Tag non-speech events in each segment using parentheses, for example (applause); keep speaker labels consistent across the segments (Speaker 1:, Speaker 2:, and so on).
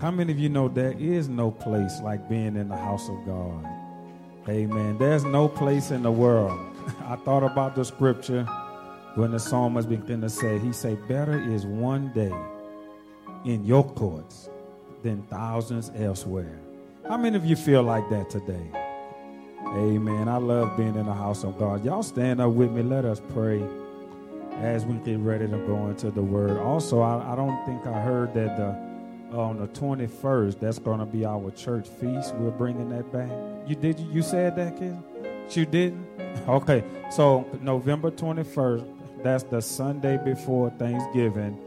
Speaker 1: How many of you know there is no place like being in the house of God? Amen. There's no place in the world. (laughs) I thought about the scripture when the psalmist began to say, he said, better is one day in your courts than thousands elsewhere. How many of you feel like that today? Amen. I love being in the house of God. Y'all stand up with me. Let us pray as we get ready to go into the word. Also, I, I don't think I heard that the on the 21st, that's going to be our church feast. We're bringing that back. You did you, you said that, kid? You didn't? Okay. So November 21st, that's the Sunday before Thanksgiving.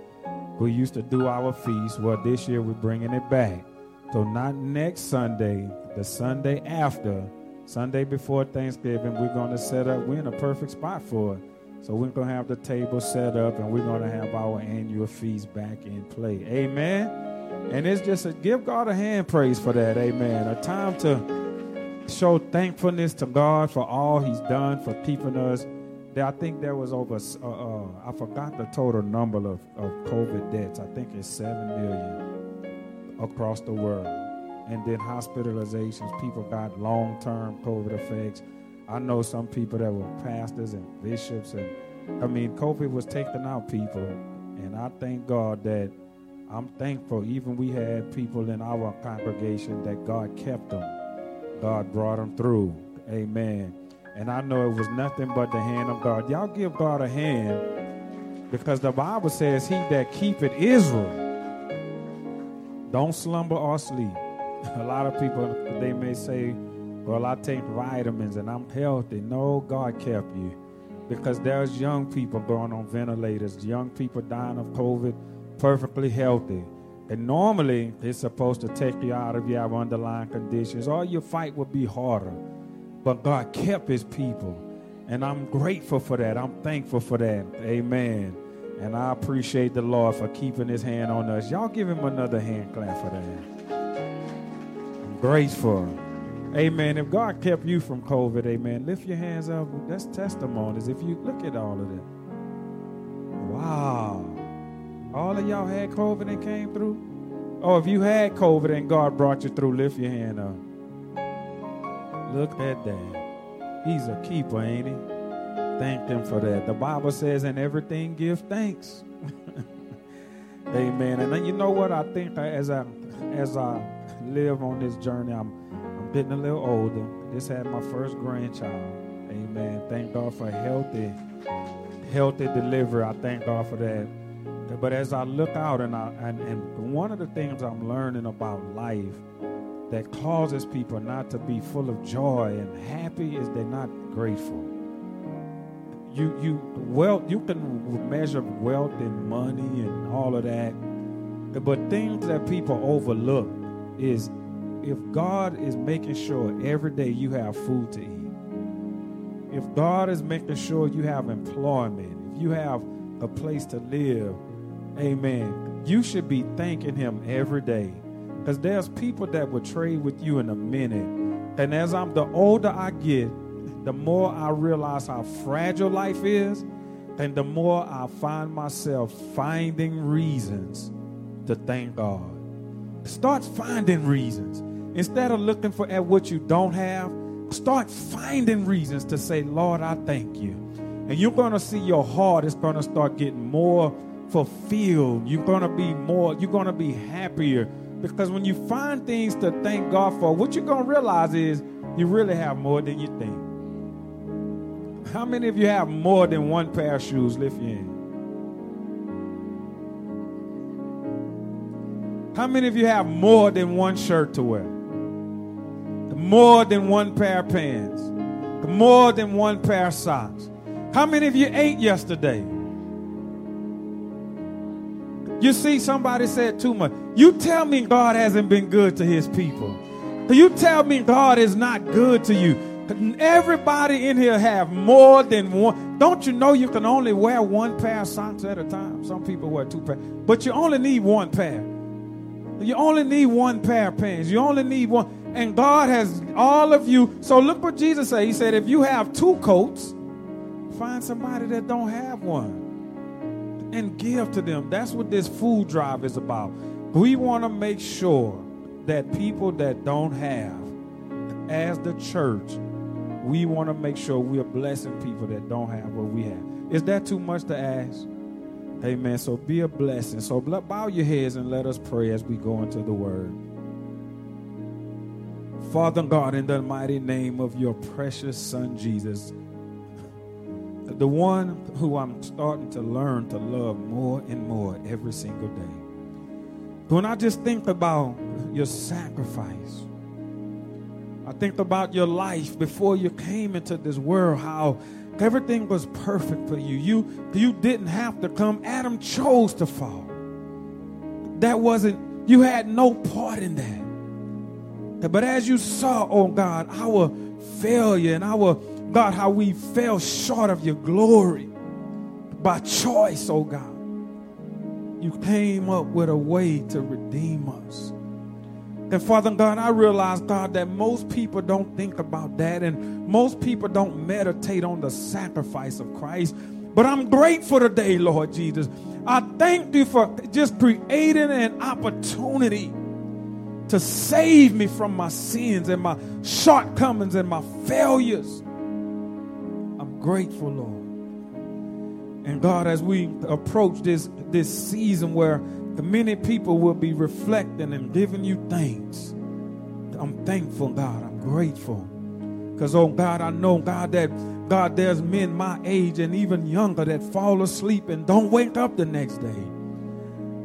Speaker 1: We used to do our feast. Well, this year we're bringing it back. So not next Sunday, the Sunday after, Sunday before Thanksgiving, we're going to set up. We're in a perfect spot for it. So we're going to have the table set up and we're going to have our annual feast back in play. Amen. And it's just a give God a hand praise for that. Amen. A time to show thankfulness to God for all He's done for keeping us. I think there was over, uh, uh, I forgot the total number of, of COVID deaths. I think it's 7 million across the world. And then hospitalizations, people got long term COVID effects. I know some people that were pastors and bishops, and I mean, COVID was taking out people. And I thank God that I'm thankful, even we had people in our congregation that God kept them. God brought them through. Amen. And I know it was nothing but the hand of God. Y'all give God a hand because the Bible says, He that keepeth Israel don't slumber or sleep. (laughs) A lot of people, they may say, well, I take vitamins and I'm healthy. No, God kept you. Because there's young people going on ventilators, young people dying of COVID, perfectly healthy. And normally, it's supposed to take you out of your underlying conditions, or your fight would be harder. But God kept his people. And I'm grateful for that. I'm thankful for that. Amen. And I appreciate the Lord for keeping his hand on us. Y'all give him another hand clap for that. I'm grateful. Amen. If God kept you from COVID, amen, lift your hands up. That's testimonies. If you look at all of it. Wow. All of y'all had COVID and came through? Oh, if you had COVID and God brought you through, lift your hand up. Look at that. He's a keeper, ain't he? Thank him for that. The Bible says, in everything give thanks. (laughs) Amen. And then you know what? I think as I as I live on this journey, I'm getting a little older. Just had my first grandchild. Amen. Thank God for healthy, healthy delivery. I thank God for that. But as I look out and I and, and one of the things I'm learning about life that causes people not to be full of joy and happy is they're not grateful. You you wealth you can measure wealth and money and all of that, but things that people overlook is if God is making sure every day you have food to eat, if God is making sure you have employment, if you have a place to live, amen, you should be thanking Him every day. Because there's people that will trade with you in a minute. And as I'm the older I get, the more I realize how fragile life is, and the more I find myself finding reasons to thank God. Start finding reasons. Instead of looking for at what you don't have, start finding reasons to say, Lord, I thank you. And you're going to see your heart is going to start getting more fulfilled. You're going to be more, you're going to be happier. Because when you find things to thank God for, what you're going to realize is you really have more than you think. How many of you have more than one pair of shoes? Lift your hand. How many of you have more than one shirt to wear? More than one pair of pants? More than one pair of socks? How many of you ate yesterday? You see, somebody said too much. You tell me God hasn't been good to his people. You tell me God is not good to you. Everybody in here have more than one. Don't you know you can only wear one pair of socks at a time? Some people wear two pairs, but you only need one pair. You only need one pair of pants. You only need one. And God has all of you. So look what Jesus said. He said, if you have two coats, find somebody that don't have one and give to them. That's what this food drive is about. We want to make sure that people that don't have, as the church, we want to make sure we are blessing people that don't have what we have. Is that too much to ask? Amen. So be a blessing. So bow your heads and let us pray as we go into the word. Father God, in the mighty name of your precious Son Jesus, the one who I'm starting to learn to love more and more every single day. When I just think about your sacrifice, I think about your life before you came into this world, how everything was perfect for you. You, you didn't have to come. Adam chose to fall. That wasn't, you had no part in that. But as you saw, oh God, our failure and our, God, how we fell short of your glory by choice, oh God, you came up with a way to redeem us. And Father God, I realize, God, that most people don't think about that and most people don't meditate on the sacrifice of Christ. But I'm grateful today, Lord Jesus. I thank you for just creating an opportunity to save me from my sins and my shortcomings and my failures. Grateful, Lord. And God, as we approach this, this season where the many people will be reflecting and giving you thanks. I'm thankful, God. I'm grateful. Because, oh God, I know, God, that God, there's men my age and even younger that fall asleep and don't wake up the next day.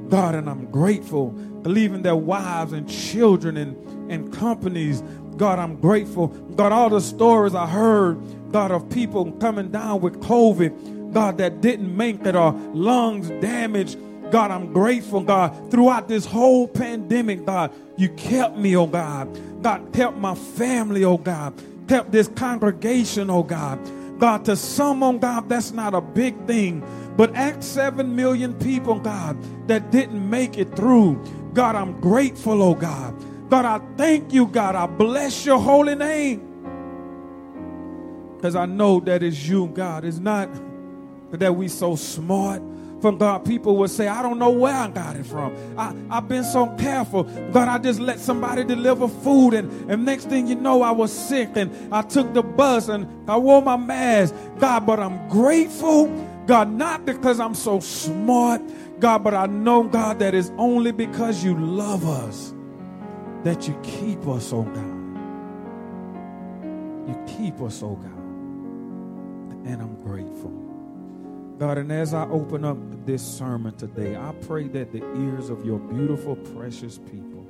Speaker 1: God, and I'm grateful, believing their wives and children and, and companies. God, I'm grateful. God, all the stories I heard, God, of people coming down with COVID, God, that didn't make it or lungs damaged God, I'm grateful, God, throughout this whole pandemic, God, you kept me, oh God. God, kept my family, oh God. Kept this congregation, oh God. God, to some, oh God, that's not a big thing. But at 7 million people, God, that didn't make it through. God, I'm grateful, oh God. God, I thank you, God. I bless your holy name. Because I know that it's you, God. It's not that we so smart from God, people would say, I don't know where I got it from. I, I've been so careful. God, I just let somebody deliver food, and, and next thing you know, I was sick, and I took the bus and I wore my mask. God, but I'm grateful. God, not because I'm so smart, God, but I know, God, that it's only because you love us that you keep us, oh God. You keep us, oh God. And I'm grateful. God, and as I open up this sermon today, I pray that the ears of your beautiful, precious people,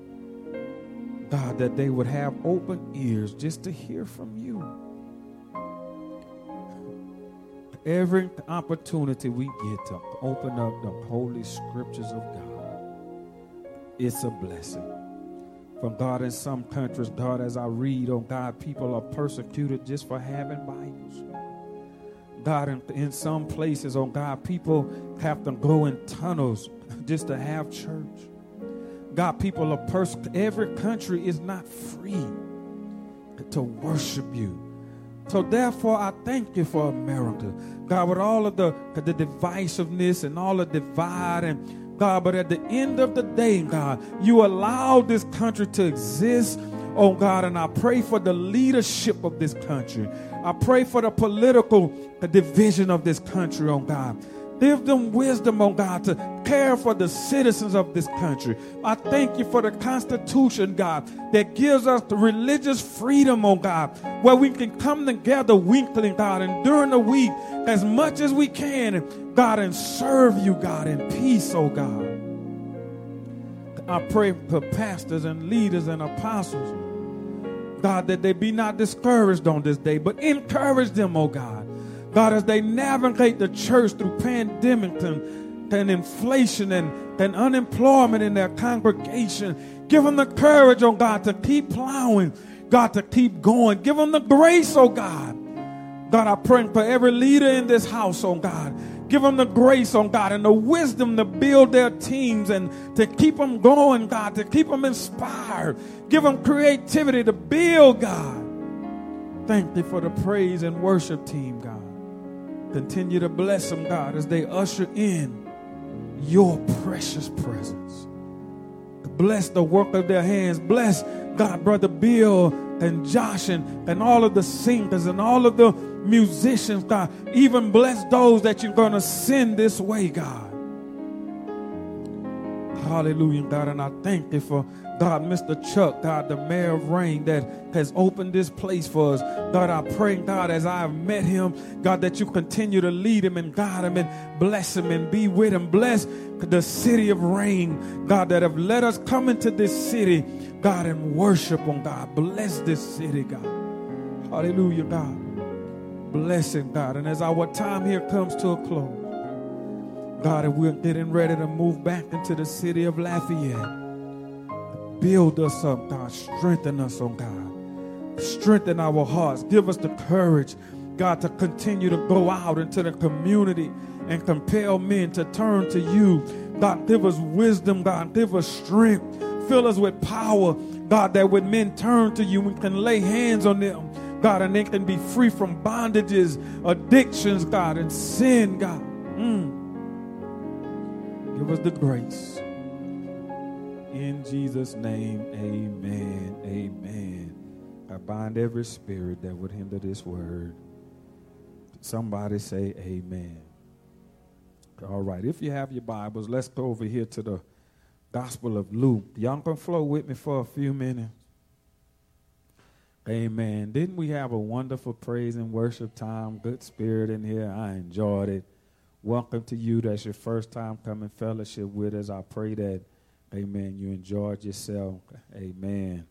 Speaker 1: God, that they would have open ears just to hear from you. Every opportunity we get to open up the holy scriptures of God, it's a blessing. From God, in some countries, God, as I read, oh God, people are persecuted just for having Bibles. God, in, in some places, oh God, people have to go in tunnels (laughs) just to have church. God, people are pers- every country is not free to worship you. So therefore, I thank you for America. God, with all of the, the divisiveness and all the divide and God, but at the end of the day, God, you allowed this country to exist oh God, and I pray for the leadership of this country. I pray for the political division of this country, oh God. Give them wisdom, oh God, to care for the citizens of this country. I thank you for the Constitution, God, that gives us the religious freedom, oh God, where we can come together weekly, God, and during the week as much as we can, God, and serve you, God, in peace, oh God. I pray for pastors and leaders and apostles God, that they be not discouraged on this day, but encourage them, oh God. God, as they navigate the church through pandemic and, and inflation and, and unemployment in their congregation, give them the courage, oh God, to keep plowing, God, to keep going. Give them the grace, oh God. God, I pray for every leader in this house, oh God. Give them the grace, oh God, and the wisdom to build their teams and to keep them going, God, to keep them inspired. Give them creativity to build, God. Thank you for the praise and worship team, God. Continue to bless them, God, as they usher in your precious presence. Bless the work of their hands. Bless, God, Brother Bill and Josh and, and all of the singers and all of the musicians, God. Even bless those that you're going to send this way, God. Hallelujah, God. And I thank you for God, Mr. Chuck, God, the mayor of Rayne that has opened this place for us. God, I pray, God, as I have met him, God, that you continue to lead him and guide him and bless him and be with him. Bless the city of Rayne, God, that have let us come into this city, God, and worship on God. Bless this city, God. Hallelujah, God. Bless him, God. And as our time here comes to a close, God, and we're getting ready to move back into the city of Lafayette. Build us up, God. Strengthen us, oh God. Strengthen our hearts. Give us the courage, God, to continue to go out into the community and compel men to turn to you. God, give us wisdom, God. Give us strength. Fill us with power, God, that when men turn to you, we can lay hands on them, God, and they can be free from bondages, addictions, God, and sin, God. Mm. Give us the grace. In Jesus' name, amen. Amen. I bind every spirit that would hinder this word. Somebody say amen. All right. If you have your Bibles, let's go over here to the Gospel of Luke. Y'all can flow with me for a few minutes. Amen. Didn't we have a wonderful praise and worship time? Good spirit in here. I enjoyed it. Welcome to you. That's your first time coming fellowship with us. I pray that Amen. You enjoyed yourself. Amen.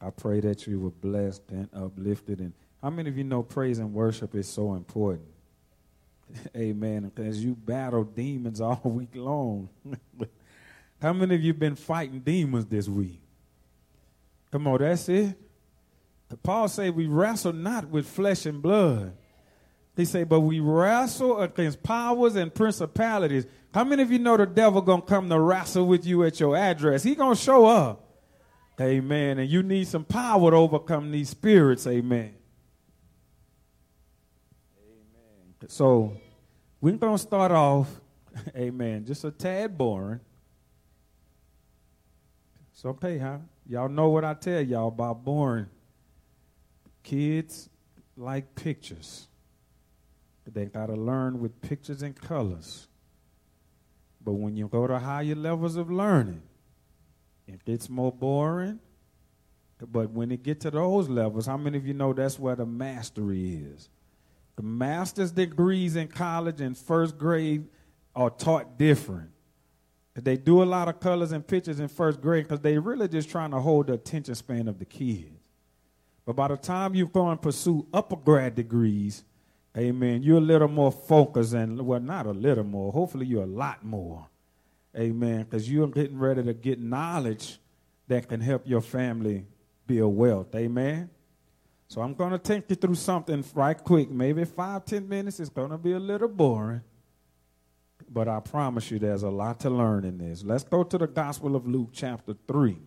Speaker 1: I pray that you were blessed and uplifted. And how many of you know praise and worship is so important? (laughs) Amen. Because you battle demons (laughs) all week long. (laughs) how many of you been fighting demons this week? Come on, that's it. Paul said we wrestle not with flesh and blood. He said, but we wrestle against powers and principalities. How many of you know the devil gonna come to wrestle with you at your address? He gonna show up. Amen. And you need some power to overcome these spirits. Amen. Amen. So we're gonna start off, (laughs) amen, just a tad boring. So okay, huh? Y'all know what I tell y'all about boring. Kids like pictures. They gotta learn with pictures and colors. But when you go to higher levels of learning, it gets more boring. But when it get to those levels, how many of you know that's where the mastery is? The master's degrees in college and first grade are taught different. They do a lot of colors and pictures in first grade because they really just trying to hold the attention span of the kids. But by the time you go and pursue upper grad degrees, Amen. You're a little more focused and, well, not a little more. Hopefully, you're a lot more. Amen. Because you're getting ready to get knowledge that can help your family build wealth. Amen. So I'm going to take you through something right quick. Maybe five, ten minutes. It's going to be a little boring. But I promise you there's a lot to learn in this. Let's go to the Gospel of Luke, chapter 3.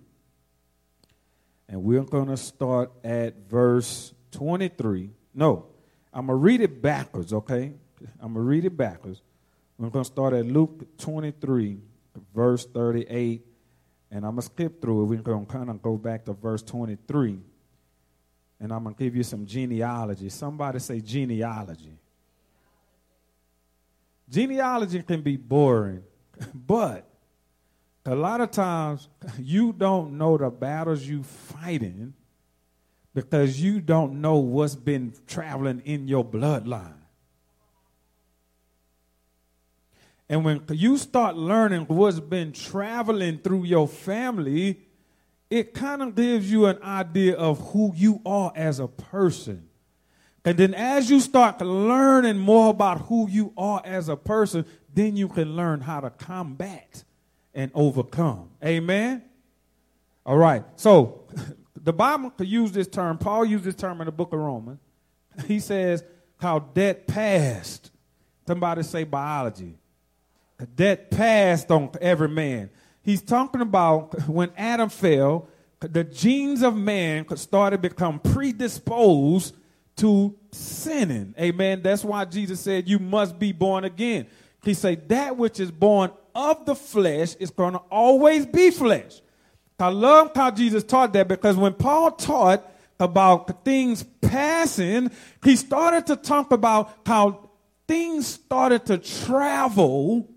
Speaker 1: And we're going to start at verse 23. No, I'm going to read it backwards, okay? I'm going to read it backwards. We're going to start at Luke 23, verse 38, and I'm going to skip through it. We're going to kind of go back to verse 23, and I'm going to give you some genealogy. Somebody say genealogy. Genealogy can be boring, (laughs) but a lot of times (laughs) you don't know the battles you fighting because you don't know what's been traveling in your bloodline. And when you start learning what's been traveling through your family, it kind of gives you an idea of who you are as a person. And then as you start learning more about who you are as a person, then you can learn how to combat and overcome. Amen? All right. So the Bible could use this term. Paul used this term in the book of Romans. He says how debt passed. Somebody say biology. Debt passed on every man. He's talking about when Adam fell, the genes of man could started to become predisposed to sinning. Amen. That's why Jesus said you must be born again. He said that which is born of the flesh is going to always be flesh. I love how Jesus taught that because when Paul taught about things passing, he started to talk about how things started to travel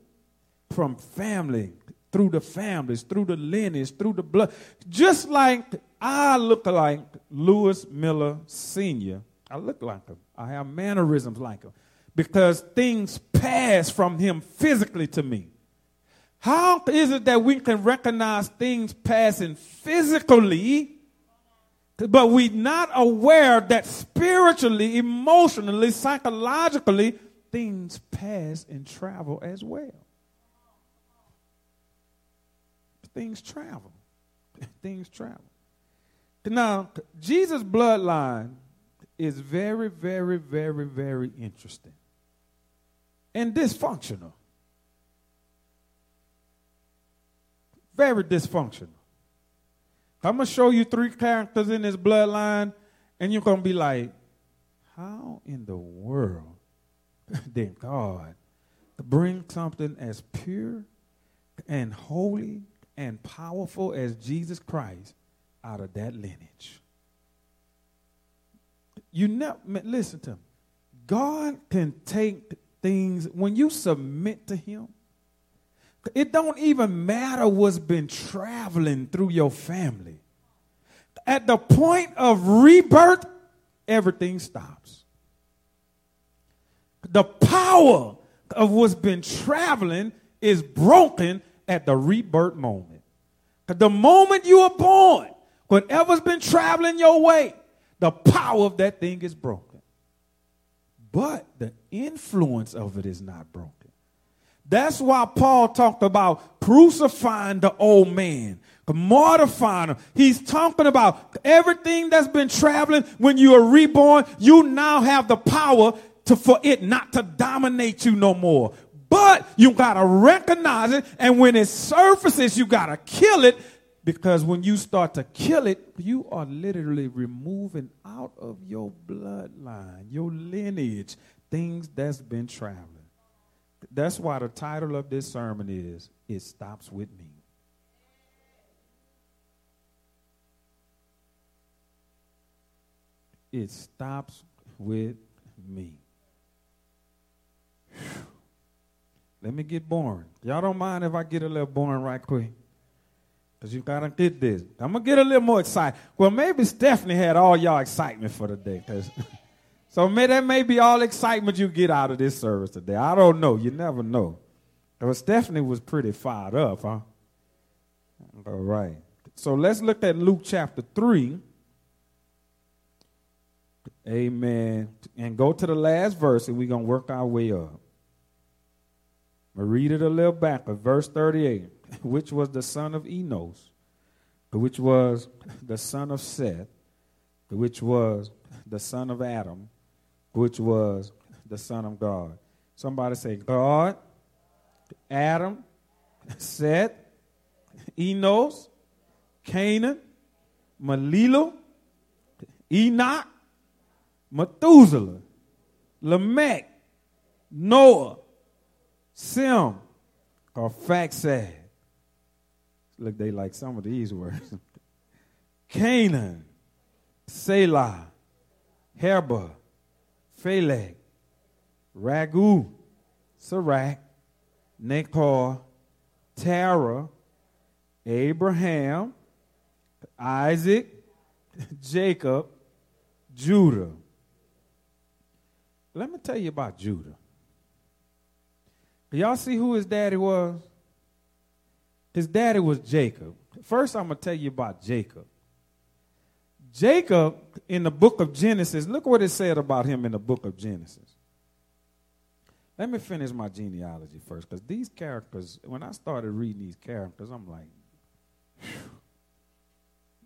Speaker 1: from family through the families, through the lineage, through the blood. Just like I look like Lewis Miller Sr. I look like him. I have mannerisms like him because things pass from him physically to me. How is it that we can recognize things passing physically, but we're not aware that spiritually, emotionally, psychologically, things pass and travel as well? Things travel. (laughs) things travel. Now, Jesus' bloodline is very, very, very, very interesting and dysfunctional. Very dysfunctional. I'm going to show you three characters in this bloodline, and you're going to be like, how in the world (laughs) did God bring something as pure and holy and powerful as Jesus Christ out of that lineage? You never listen to me. God can take things when you submit to Him. It don't even matter what's been traveling through your family. At the point of rebirth, everything stops. The power of what's been traveling is broken at the rebirth moment. The moment you are born, whatever's been traveling your way, the power of that thing is broken. But the influence of it is not broken. That's why Paul talked about crucifying the old man, mortifying him. He's talking about everything that's been traveling when you are reborn. You now have the power to, for it not to dominate you no more. But you got to recognize it. And when it surfaces, you got to kill it because when you start to kill it, you are literally removing out of your bloodline, your lineage, things that's been traveling. That's why the title of this sermon is It Stops With Me. It stops with me. Whew. Let me get boring. Y'all don't mind if I get a little boring right quick? Because you got to get this. I'm to get a little more excited. Well, maybe Stephanie had all y'all excitement for the day. (laughs) so may, that may be all excitement you get out of this service today. I don't know. You never know. But Stephanie was pretty fired up, huh? All right. So let's look at Luke chapter 3. Amen. And go to the last verse, and we're going to work our way up. i read it a little back, verse 38. (laughs) which was the son of Enos, which was the son of Seth, which was the son of Adam, which was the son of God. Somebody say, God, Adam, Seth, Enos, Canaan, Maleleel, Enoch, Methuselah, Lamech, Noah, Sem, Arphaxad, Look, they like some of these words. (laughs) Canaan, Selah, Heber, Phaleg, Ragau, Saruch, Nachor, Terah, Abraham, Isaac, Jacob, Judah. Let me tell you about Judah. Y'all see who his daddy was? His daddy was Jacob. First, I'm going to tell you about Jacob. Jacob, in the book of Genesis, look what it said about him in the book of Genesis. Let me finish my genealogy first, because these characters, when I started reading these characters, I'm like,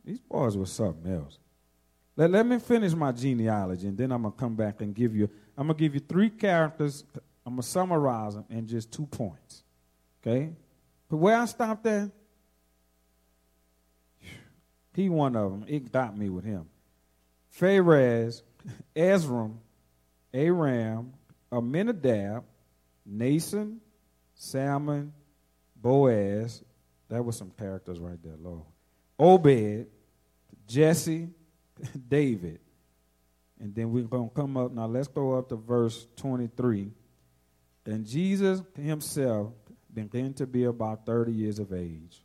Speaker 1: these boys were something else. Let, let me finish my genealogy, and then I'm to come back and give you, I'm to give you three characters. I'm to summarize them in just two points. Okay? But where I stopped at, he one of them. It got me with him. Pharez, (laughs) Esrom, Aram, Aminadab, Naasson, Salmon, Boaz. That was some characters right there, Lord. Obed, Jesse, (laughs) David. And then we're going to come up. Now let's go up to verse 23. And Jesus himself began to be about 30 years of age,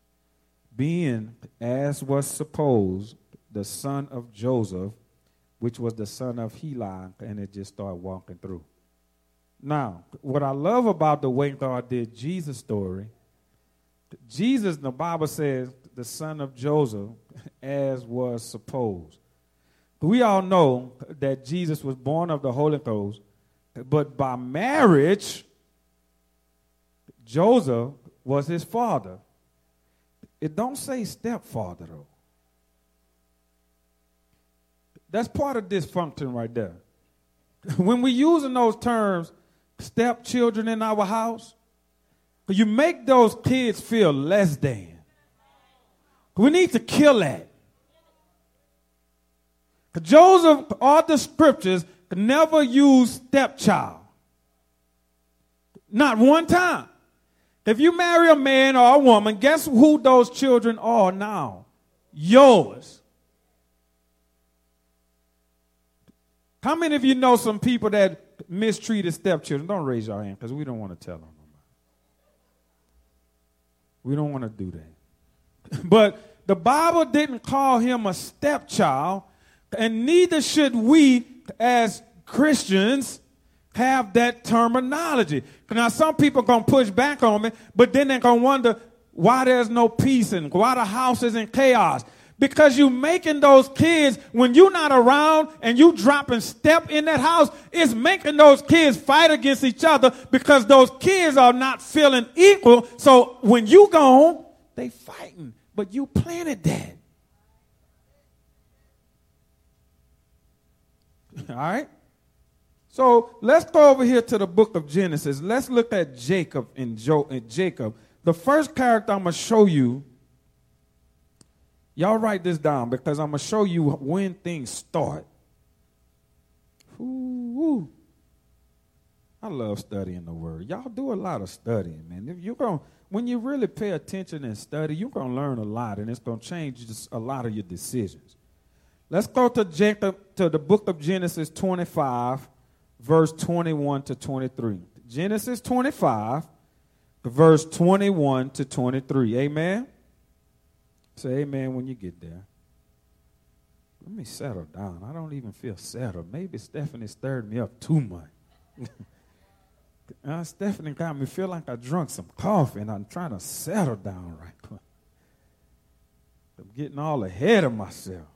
Speaker 1: being, as was supposed, the son of Joseph, which was the son of Heli, and it just started walking through. Now, what I love about the way God did Jesus' story, Jesus, the Bible says, the son of Joseph, as was supposed. We all know that Jesus was born of the Holy Ghost, but by marriage, Joseph was his father. It don't say stepfather though. That's part of dysfunction right there. (laughs) when we using those terms, stepchildren in our house, you make those kids feel less than. We need to kill that. Because Joseph, all the scriptures, never use stepchild. Not one time. If you marry a man or a woman, guess who those children are now? Yours. How many of you know some people that mistreated stepchildren? Don't raise your hand because we don't want to tell them. We don't want to do that. (laughs) but the Bible didn't call him a stepchild, and neither should we as Christians have that terminology. Now, some people are going to push back on me, but then they're going to wonder why there's no peace and why the house is in chaos. Because you making those kids when you're not around and you dropping step in that house it's making those kids fight against each other because those kids are not feeling equal. So when you gone they fighting. But you planted that. (laughs) All right so let's go over here to the book of genesis let's look at jacob and, jo- and jacob the first character i'm going to show you Y'all write this down because I'm going to show you when things start. Ooh, I love studying the word. Y'all do a lot of studying, man. If you're going when you really pay attention and study, you're going to learn a lot and it's going to change a lot of your decisions. Let's go to Jacob to the book of Genesis 25 verse 21 to 23. Genesis 25 verse 21 to 23. Amen. Say amen when you get there. Let me settle down. I don't even feel settled. Maybe Stephanie stirred me up too much. (laughs) uh, Stephanie got me feel like I drunk some coffee and I'm trying to settle down right quick. I'm getting all ahead of myself.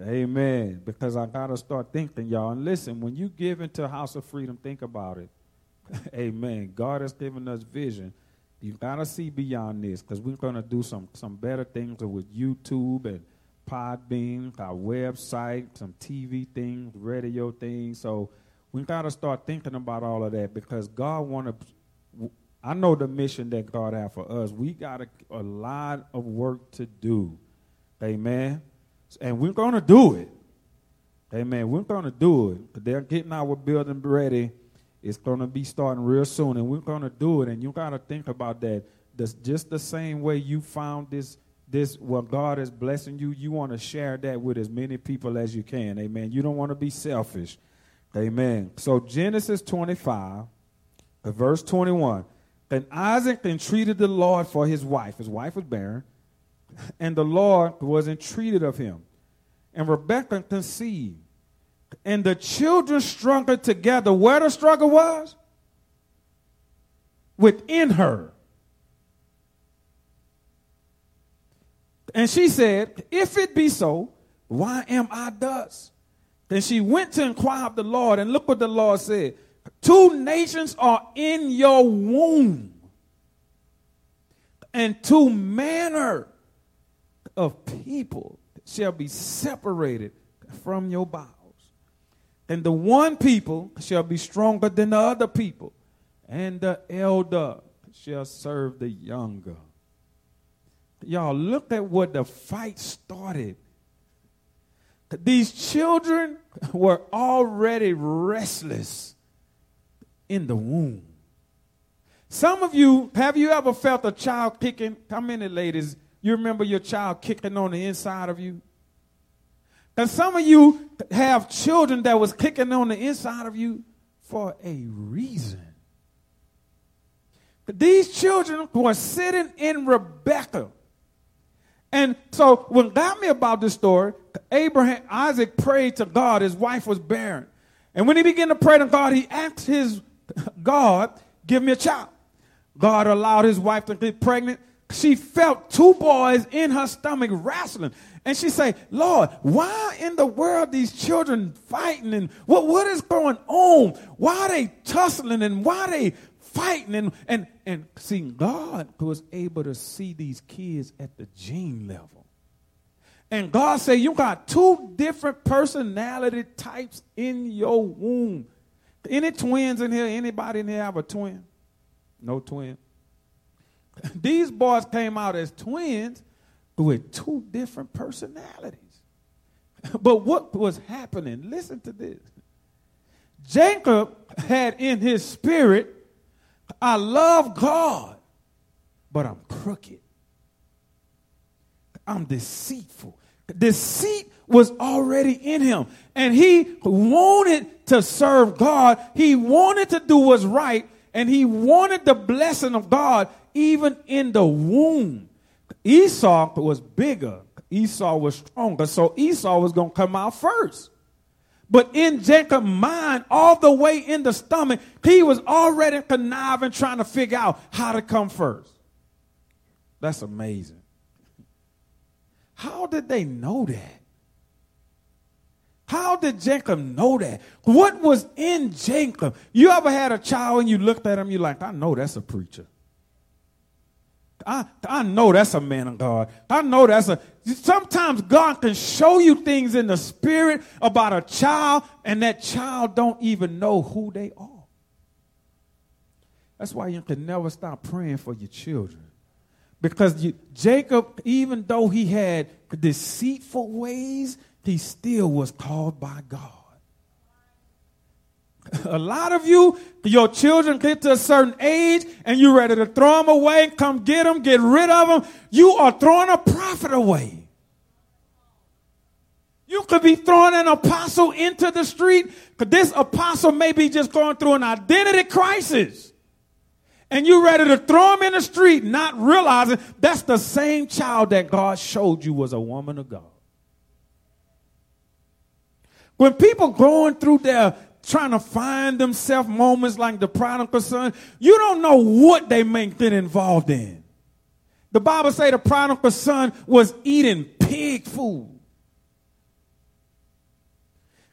Speaker 1: Amen. Because I got to start thinking, y'all. And listen, when you give into House of Freedom, think about it. (laughs) Amen. God has given us vision you gotta see beyond this because we're gonna do some some better things with YouTube and Podbean, our website, some TV things, radio things. So we gotta start thinking about all of that because God wanna. I know the mission that God has for us. We got a, a lot of work to do, Amen. And we're gonna do it, Amen. We're gonna do it. They're getting our building ready it's going to be starting real soon, and we're going to do it. And you got to think about that. That's just the same way you found this, this what God is blessing you. You want to share that with as many people as you can. Amen. You don't want to be selfish. Amen. So Genesis 25, uh, verse 21. And Isaac entreated the Lord for his wife. His wife was barren, and the Lord was entreated of him. And Rebekah conceived and the children struggled together. Where the struggle was? Within her. And she said, If it be so, why am I thus? Then she went to inquire of the Lord, and look what the Lord said Two nations are in your womb, and two manner of people shall be separated from your bowels. And the one people shall be stronger than the other people, and the elder shall serve the younger. Y'all, look at what the fight started. These children (laughs) were already restless in the womb. Some of you, have you ever felt a child kicking? How many ladies, You remember your child kicking on the inside of you? And some of you have children that was kicking on the inside of you for a reason. These children were sitting in Rebecca. And so what got me about this story, Abraham, Isaac prayed to God. His wife was barren. And when he began to pray to God, he asked his God, give me a child. God allowed his wife to get pregnant. She felt two boys in her stomach wrestling. And she say, Lord, why in the world these children fighting and what, what is going on? Why are they tussling and why are they fighting? And, and, and see, God was able to see these kids at the gene level. And God said, you got two different personality types in your womb. Any twins in here? Anybody in here have a twin? No twin. These boys came out as twins with two different personalities. (laughs) But what was happening? Listen to this. Jacob had in his spirit, I love God, but I'm crooked. I'm deceitful. Deceit was already in him. And he wanted to serve God. He wanted to do what's right. And he wanted the blessing of God even in the womb. Esau was bigger. Esau was stronger. So Esau was going to come out first. But in Jacob's mind, all the way in the stomach, he was already conniving, trying to figure out how to come first. That's amazing. How did they know that? How did Jacob know that? What was in Jacob? You ever had a child and you looked at him, you're like, I know that's a preacher. I, I know that's a man of God. I know that's a. Sometimes God can show you things in the spirit about a child, and that child don't even know who they are. That's why you can never stop praying for your children. Because you, Jacob, even though he had deceitful ways, he still was called by God. (laughs) A lot of you, your children get to a certain age and you're ready to throw them away, come get them, get rid of them. You are throwing a prophet away. You could be throwing an apostle into the street because this apostle may be just going through an identity crisis. And you're ready to throw him in the street, not realizing that's the same child that God showed you was a woman of God. When people going through their trying to find themselves moments like the prodigal son, you don't know what they may get involved in. The Bible say the prodigal son was eating pig food.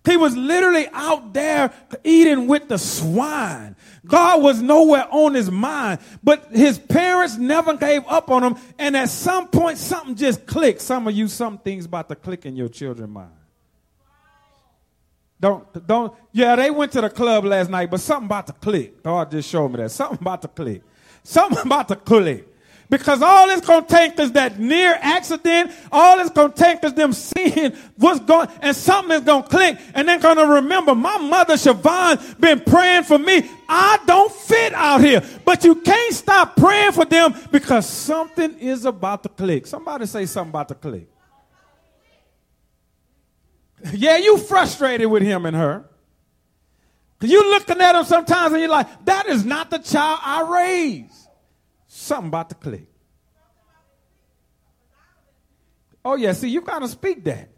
Speaker 1: He was literally out there eating with the swine. God was nowhere on his mind, but his parents never gave up on him. And at some point, something just clicked. Some of you, some things about to click in your children's mind. Don't, don't, yeah, they went to the club last night, but something about to click. God just showed me that. Something about to click. Something (laughs) about to click. Because all it's to take is that near accident. All it's to take is them seeing what's going, and something is going to click. And they're to remember my mother Siobhan been praying for me. I don't fit out here. But you can't stop praying for them because something is about to click. Somebody say something about to click. Yeah, you frustrated with him and her. You looking at them sometimes and you're like, that is not the child I raised. Something about to click. Oh yeah, see, you gotta speak that.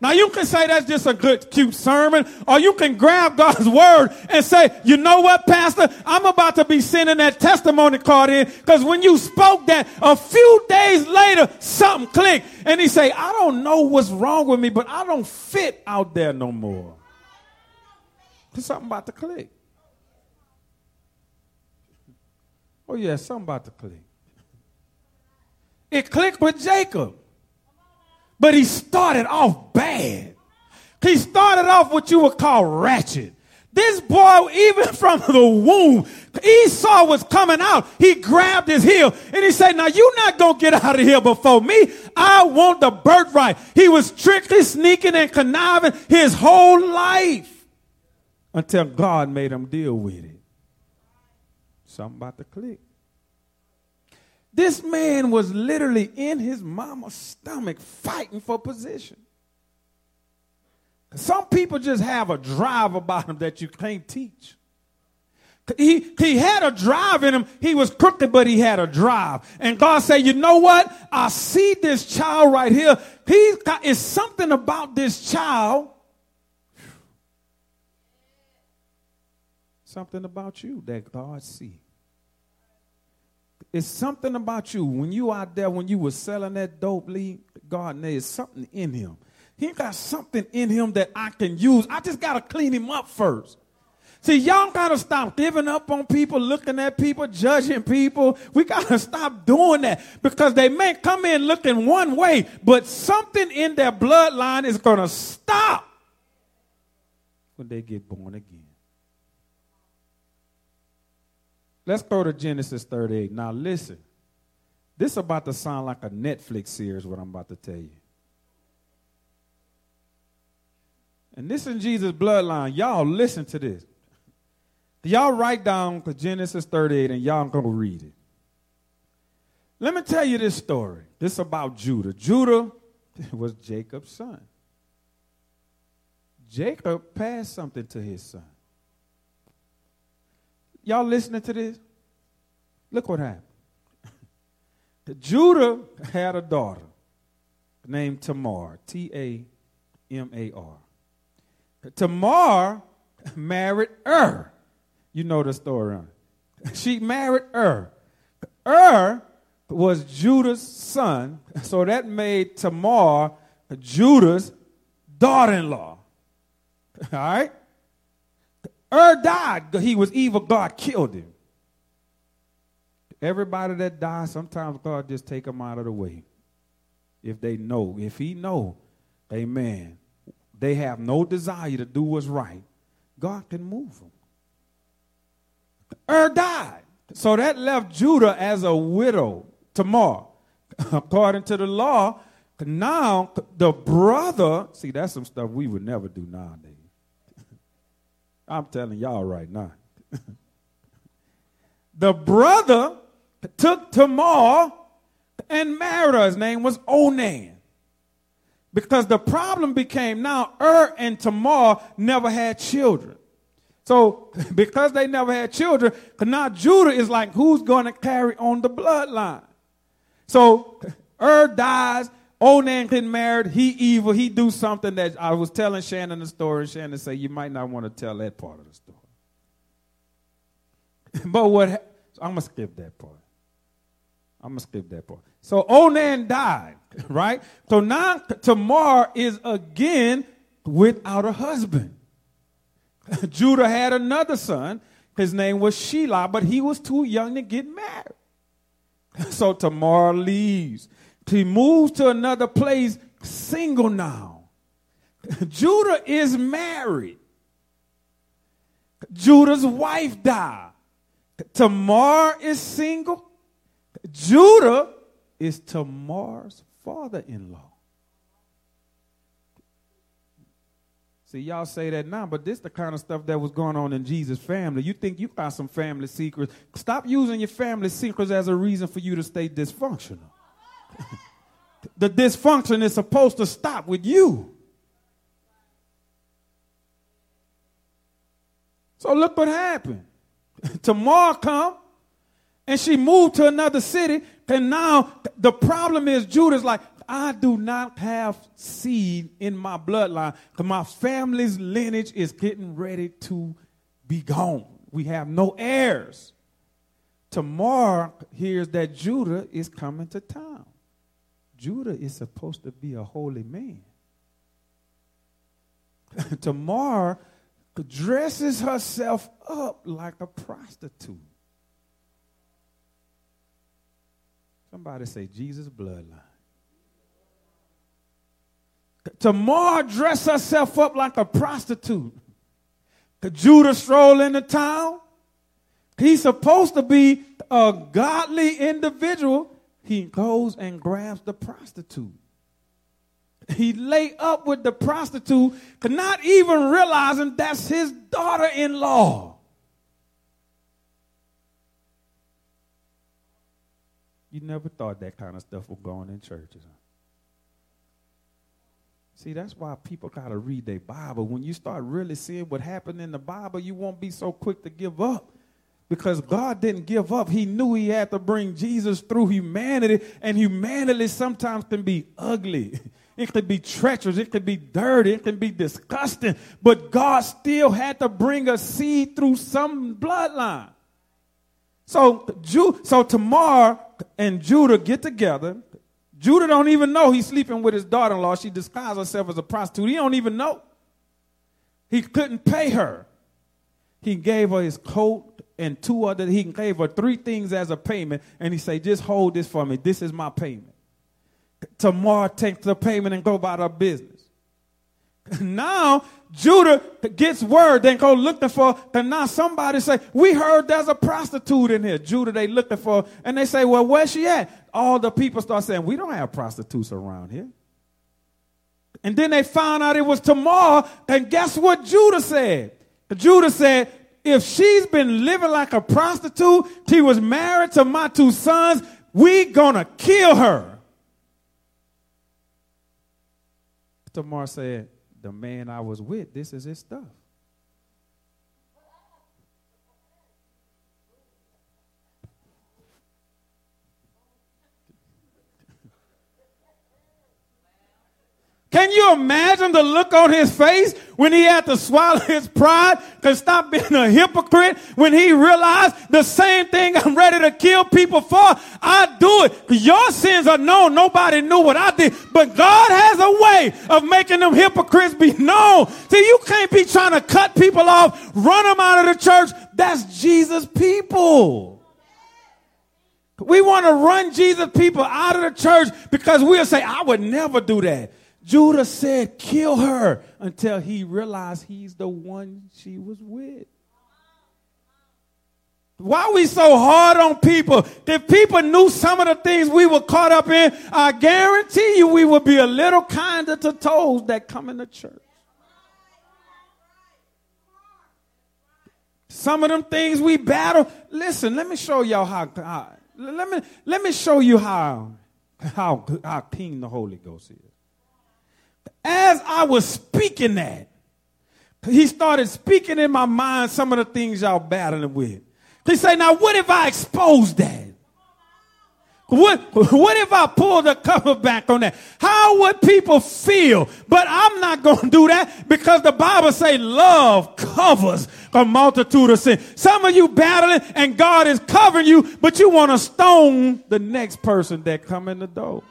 Speaker 1: Now you can say that's just a good, cute sermon, or you can grab God's word and say, you know what, Pastor? I'm about to be sending that testimony card in because when you spoke that, a few days later, something clicked. And he say, I don't know what's wrong with me, but I don't fit out there no more. There's something about to click. Oh yeah, something about to click. It clicked with Jacob. But he started off bad. He started off what you would call ratchet. This boy, even (laughs) from the womb, Esau was coming out. He grabbed his heel and he said, Now you're not going to get out of here before me. I want the birthright. He was trickly sneaking and conniving his whole life until God made him deal with it. Something about to click. This man was literally in his mama's stomach fighting for position. Some people just have a drive about them that you can't teach. He, he had a drive in him. He was crooked, but he had a drive. And God said, you know what? I see this child right here. He's got, it's something about this child. Something about you that God see. It's something about you. When you out there, when you were selling that dope lead, God knows something in him. He got something in him that I can use. I just got to clean him up first. See, y'all gotta stop giving up on people, looking at people, judging people. We gotta stop doing that because they may come in looking one way, but something in their bloodline is gonna stop when they get born again. Let's go to Genesis 38. Now, listen. This is about to sound like a Netflix series, what I'm about to tell you. And this is Jesus' bloodline. Y'all listen to this. Y'all write down Genesis 38 and y'all gonna read it. Let me tell you this story. This is about Judah. Judah (laughs) was Jacob's son. Jacob passed something to his son. Y'all listening to this? Look what happened. (laughs) Judah had a daughter named Tamar, T A M A R. Tamar married Ur. You know the story. (laughs) She married Ur. Ur was Judah's son, so that made Tamar Judah's daughter-in-law. (laughs) All right? Ur died. He was evil. God killed him. Everybody that dies, sometimes God just take them out of the way. If they know, if he know, amen, they have no desire to do what's right, God can move them. Ur er, died. So that left Judah as a widow Tamar. (laughs) According to the law, now the brother, see, that's some stuff we would never do nowadays. I'm telling y'all right now. (laughs) the brother took Tamar and married her. His name was Onan. Because the problem became now Er and Tamar never had children. So (laughs) because they never had children, now Judah is like, who's going to carry on the bloodline? So (laughs) Er dies. Onan getting married. He evil. He do something that I was telling Shannon the story. Shannon said, you might not want to tell that part of the story. (laughs) but what, so I'm going to skip that part. I'm going to skip that part. So Onan died, (laughs) right? So now Tamar is again without a husband. (laughs) Judah had another son. His name was Shelah, but he was too young to get married. So Tamar leaves. He moves to another place, single now. (laughs) Judah is married. Judah's wife died. Tamar is single. Judah is Tamar's father in law. See, y'all say that now, but this the kind of stuff that was going on in Jesus' family. You think you got some family secrets. Stop using your family secrets as a reason for you to stay dysfunctional. The dysfunction is supposed to stop with you. So look what happened. (laughs) Tamar come and she moved to another city. And now the problem is Judah's like, I do not have seed in my bloodline because my family's lineage is getting ready to be gone. We have no heirs. Tamar hears that Judah is coming to town. Judah is supposed to be a holy man. (laughs) Tamar dresses herself up like a prostitute. Somebody say Jesus' bloodline. Tamar dress herself up like a prostitute. Judah stroll into town. He's supposed to be a godly individual. He goes and grabs the prostitute. He lay up with the prostitute, not even realizing that's his daughter-in-law. You never thought that kind of stuff was going in churches. See, that's why people got to read their Bible. When you start really seeing what happened in the Bible, you won't be so quick to give up. Because God didn't give up. He knew He had to bring Jesus through humanity, and humanity sometimes can be ugly. (laughs) It could be treacherous. It could be dirty. It can be disgusting. But God still had to bring a seed through some bloodline. So, so Tamar and Judah get together. Judah don't even know he's sleeping with his daughter-in-law. She disguised herself as a prostitute. He don't even know. He couldn't pay her. He gave her his coat and two other. He gave her three things as a payment, and he said, "Just hold this for me. This is my payment." Tamar takes the payment and go about her business. (laughs) Now Judah gets word, then go looking for, and now somebody say, we heard there's a prostitute in here. Judah, they looking for, and they say, well, where's she at? All the people start saying, we don't have prostitutes around here. And then they found out it was Tamar, and guess what Judah said? Judah said, if she's been living like a prostitute, she was married to my two sons, we gonna kill her. Tamar said, the man I was with, this is his stuff. Can you imagine the look on his face when he had to swallow (laughs) his pride to stop being a hypocrite? When he realized the same thing I'm ready to kill people for, I do it. Your sins are known. Nobody knew what I did. But God has a way of making them hypocrites be known. See, you can't be trying to cut people off, run them out of the church. That's Jesus' people. We want to run Jesus people out of the church because we'll say, I would never do that. Judah said, kill her until he realized he's the one she was with. Why we so hard on people? If people knew some of the things we were caught up in, I guarantee you we would be a little kinder to toes that come in the church. Some of them things we battle. Listen, let me show y'all how, how let me let me show you how how how keen the Holy Ghost is as I was speaking that, he started speaking in my mind some of the things y'all battling with. He said, now what if I expose that? What, what if I pull the cover back on that? How would people feel? But I'm not going to do that because the Bible say love covers a multitude of sin. Some of you battling and God is covering you, but you want to stone the next person that come in the door.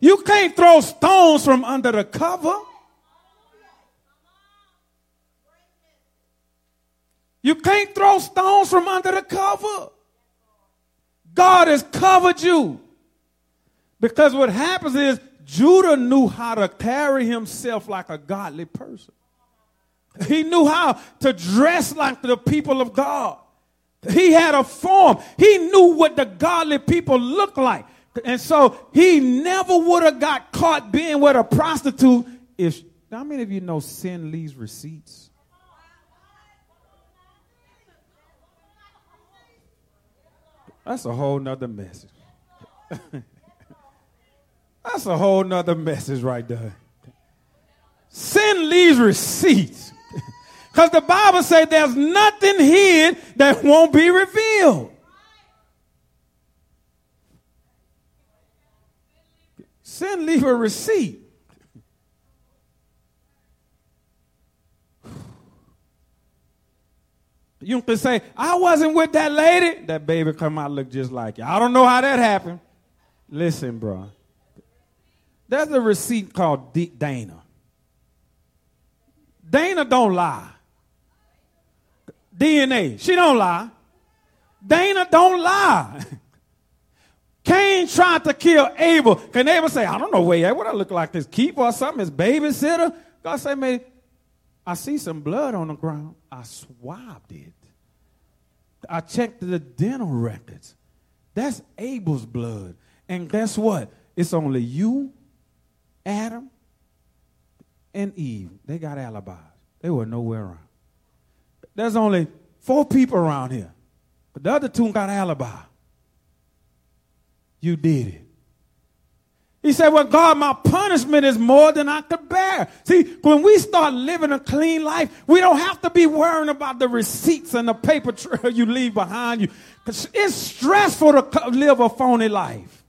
Speaker 1: You can't throw stones from under the cover. You can't throw stones from under the cover. God has covered you. Because what happens is Judah knew how to carry himself like a godly person. He knew how to dress like the people of God. He had a form. He knew what the godly people looked like. And so he never would have got caught being with a prostitute if how many of you know sin leaves receipts? That's a whole nother message. (laughs) That's a whole nother message right there. Sin leaves receipts. (laughs) Because the Bible says there's nothing hid that won't be revealed. Send leave a receipt. You can say, I wasn't with that lady. That baby come out look just like you. I don't know how that happened. Listen, bro. There's a receipt called D- Dana. Dana don't lie. DNA. She don't lie. Dana don't lie. (laughs) Cain tried to kill Abel. Can Abel say, I don't know where what I look like this keeper or something, his babysitter? God said, man, I see some blood on the ground. I swabbed it. I checked the dental records. That's Abel's blood. And guess what? It's only you, Adam, and Eve. They got alibis. They were nowhere around. There's only four people around here. But the other two got alibi. You did it. He said, Well, God, my punishment is more than I could bear. See, when we start living a clean life, we don't have to be worrying about the receipts and the paper trail you leave behind you. Because it's stressful to live a phony life.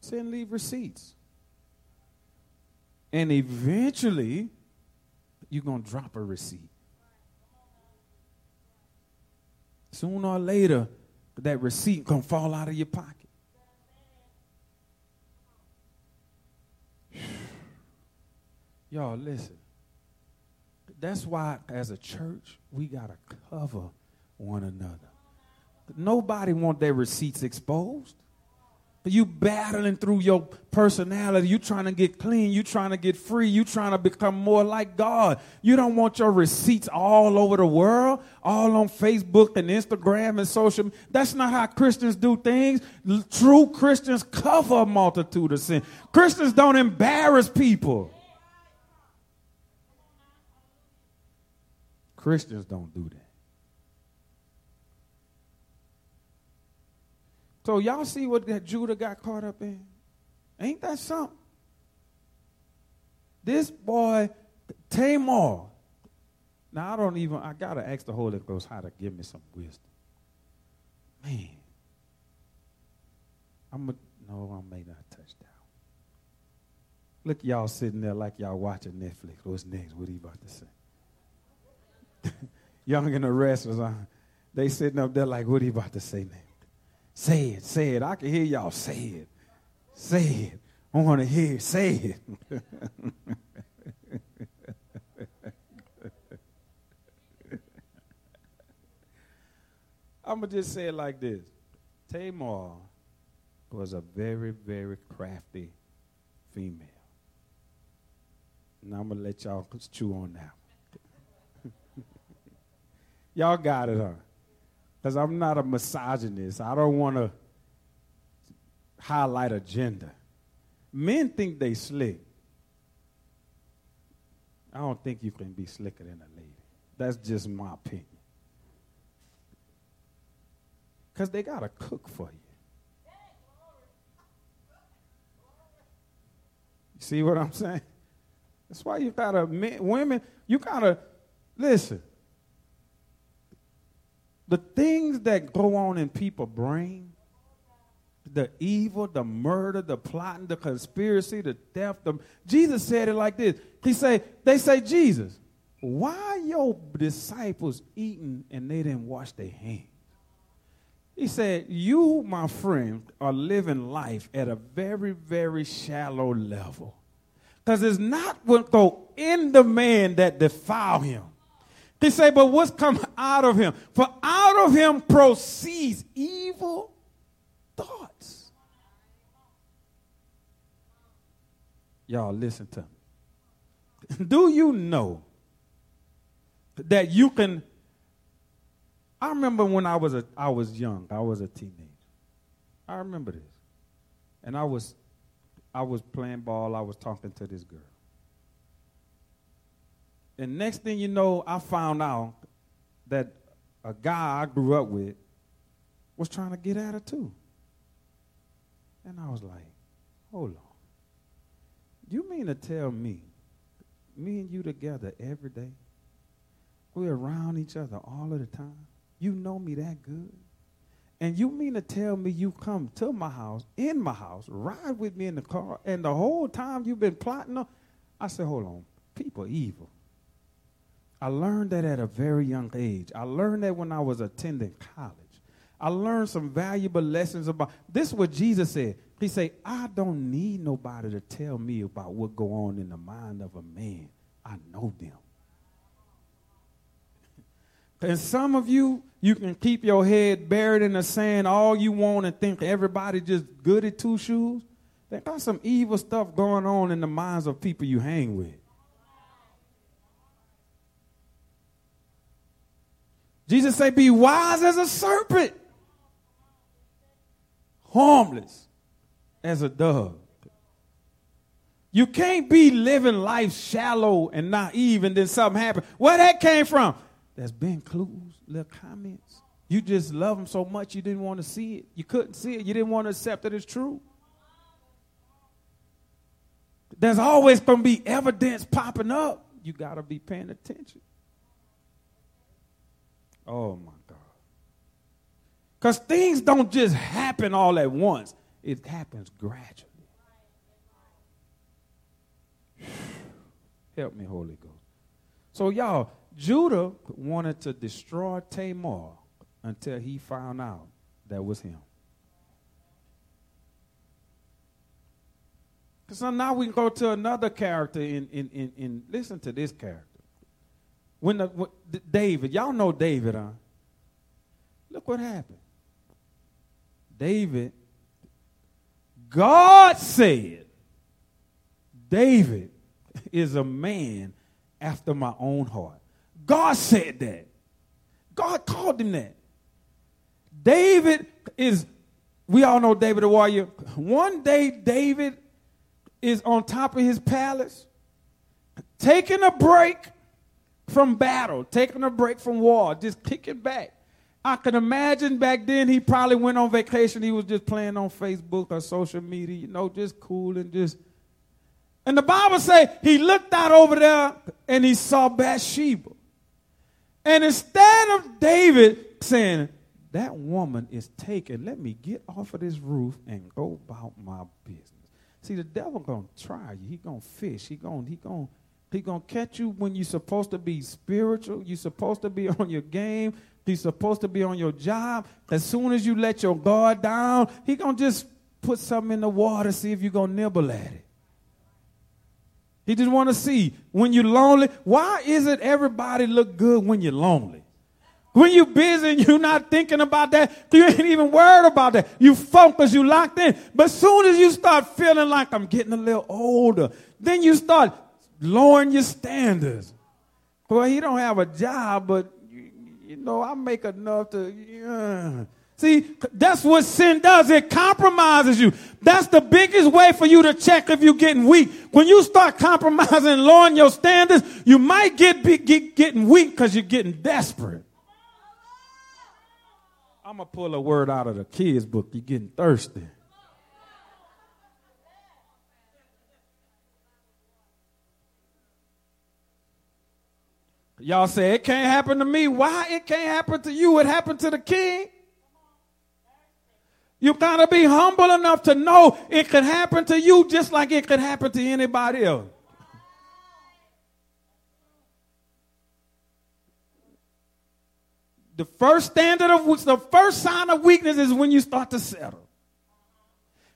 Speaker 1: Send leave receipts. And eventually, you're going to drop a receipt. Sooner or later, that receipt to fall out of your pocket. (sighs) Y'all, listen. That's why, as a church, we got to cover one another. Nobody want their receipts exposed. You battling through your personality. You trying to get clean. You trying to get free. You trying to become more like God. You don't want your receipts all over the world, all on Facebook and Instagram and social. That's not how Christians do things. True Christians cover a multitude of sin. Christians don't embarrass people. Christians don't do that. So y'all see what that Judah got caught up in? Ain't that something? This boy, Tamar. Now I don't even I gotta ask the Holy Ghost how to give me some wisdom. Man. I'm a no, I may not touch that. Look, y'all sitting there like y'all watching Netflix. What's next? What are you about to say? (laughs) Young and the rest was on. They sitting up there like, what are you about to say now? Say it, say it. I can hear y'all say it. Say it. I want to hear it. Say it. I'm going to just say it like this Tamar was a very, very crafty female. And I'm going to let y'all chew on that. (laughs) Y'all got it, huh? Because I'm not a misogynist. I don't want to highlight a gender. Men think they slick. I don't think you can be slicker than a lady. That's just my opinion. Because they got to cook for you. You see what I'm saying? That's why you got to, men, women, you got to, listen, the things that go on in people's brain, the evil, the murder, the plotting, the conspiracy, the theft. The, Jesus said it like this. He say, they say, Jesus, why your disciples eating and they didn't wash their hands? He said, you, my friend, are living life at a very, very shallow level. Because it's not what go in the man that defile him. He say, but what's come out of him? For out of him proceeds evil thoughts. Y'all listen to me. (laughs) Do you know that you can I remember when I was a I was young, I was a teenager. I remember this. And I was I was playing ball, I was talking to this girl. And next thing you know, I found out that a guy I grew up with was trying to get at her too. And I was like, hold on. You mean to tell me, me and you together every day? We're around each other all of the time. You know me that good. And you mean to tell me you come to my house, in my house, ride with me in the car, and the whole time you've been plotting? on? I said, hold on. People evil. I learned that at a very young age. I learned that when I was attending college. I learned some valuable lessons about this is what Jesus said. He said, I don't need nobody to tell me about what go on in the mind of a man. I know them. (laughs) And some of you, you can keep your head buried in the sand all you want and think everybody just good at two shoes. There got some evil stuff going on in the minds of people you hang with. Jesus said, Be wise as a serpent, harmless as a dove. You can't be living life shallow and naive and then something happen. Where that came from? There's been clues, little comments. You just love them so much you didn't want to see it. You couldn't see it. You didn't want to accept that it's true. There's always going to be evidence popping up. You got to be paying attention. Oh my God. Because things don't just happen all at once, it happens gradually. Help me, Holy Ghost. So, y'all, Judah wanted to destroy Tamar until he found out that was him. So now we can go to another character in, in, in, in listen to this character. When, the, when David, y'all know David, huh? Look what happened. David, God said, David is a man after my own heart. God said that. God called him that. David is, we all know David the warrior. One day, David is on top of his palace, taking a break from battle, taking a break from war, just kicking back. I can imagine back then he probably went on vacation. He was just playing on Facebook or social media, you know, just cool and just. And the Bible say he looked out over there and he saw Bathsheba. And instead of David saying, that woman is taken, let me get off of this roof and go about my business. See, the devil gonna try you. He gonna fish. He gonna he gonna he gonna catch you when you're supposed to be spiritual. You're supposed to be (laughs) on your game. He's supposed to be on your job. As soon as you let your guard down, he gonna just put something in the water, see if you're gonna nibble at it. He just want to see when you're lonely. Why is it everybody look good when you're lonely? When you're busy and you're not thinking about that, you ain't even worried about that. You focus, you locked in. But soon as you start feeling like I'm getting a little older, then you start lowering your standards. Well, he don't have a job, but you, you know, I make enough to. Yeah. See, that's what sin does. It compromises you. That's the biggest way for you to check if you're getting weak. When you start compromising lowering your standards, you might get, be, get getting weak because you're getting desperate. I'm to pull a word out of the kids' book. You're getting thirsty. Y'all say it can't happen to me. Why it can't happen to you? It happened to the king. You gotta be humble enough to know it could happen to you just like it could happen to anybody else. The first standard of the first sign of weakness is when you start to settle.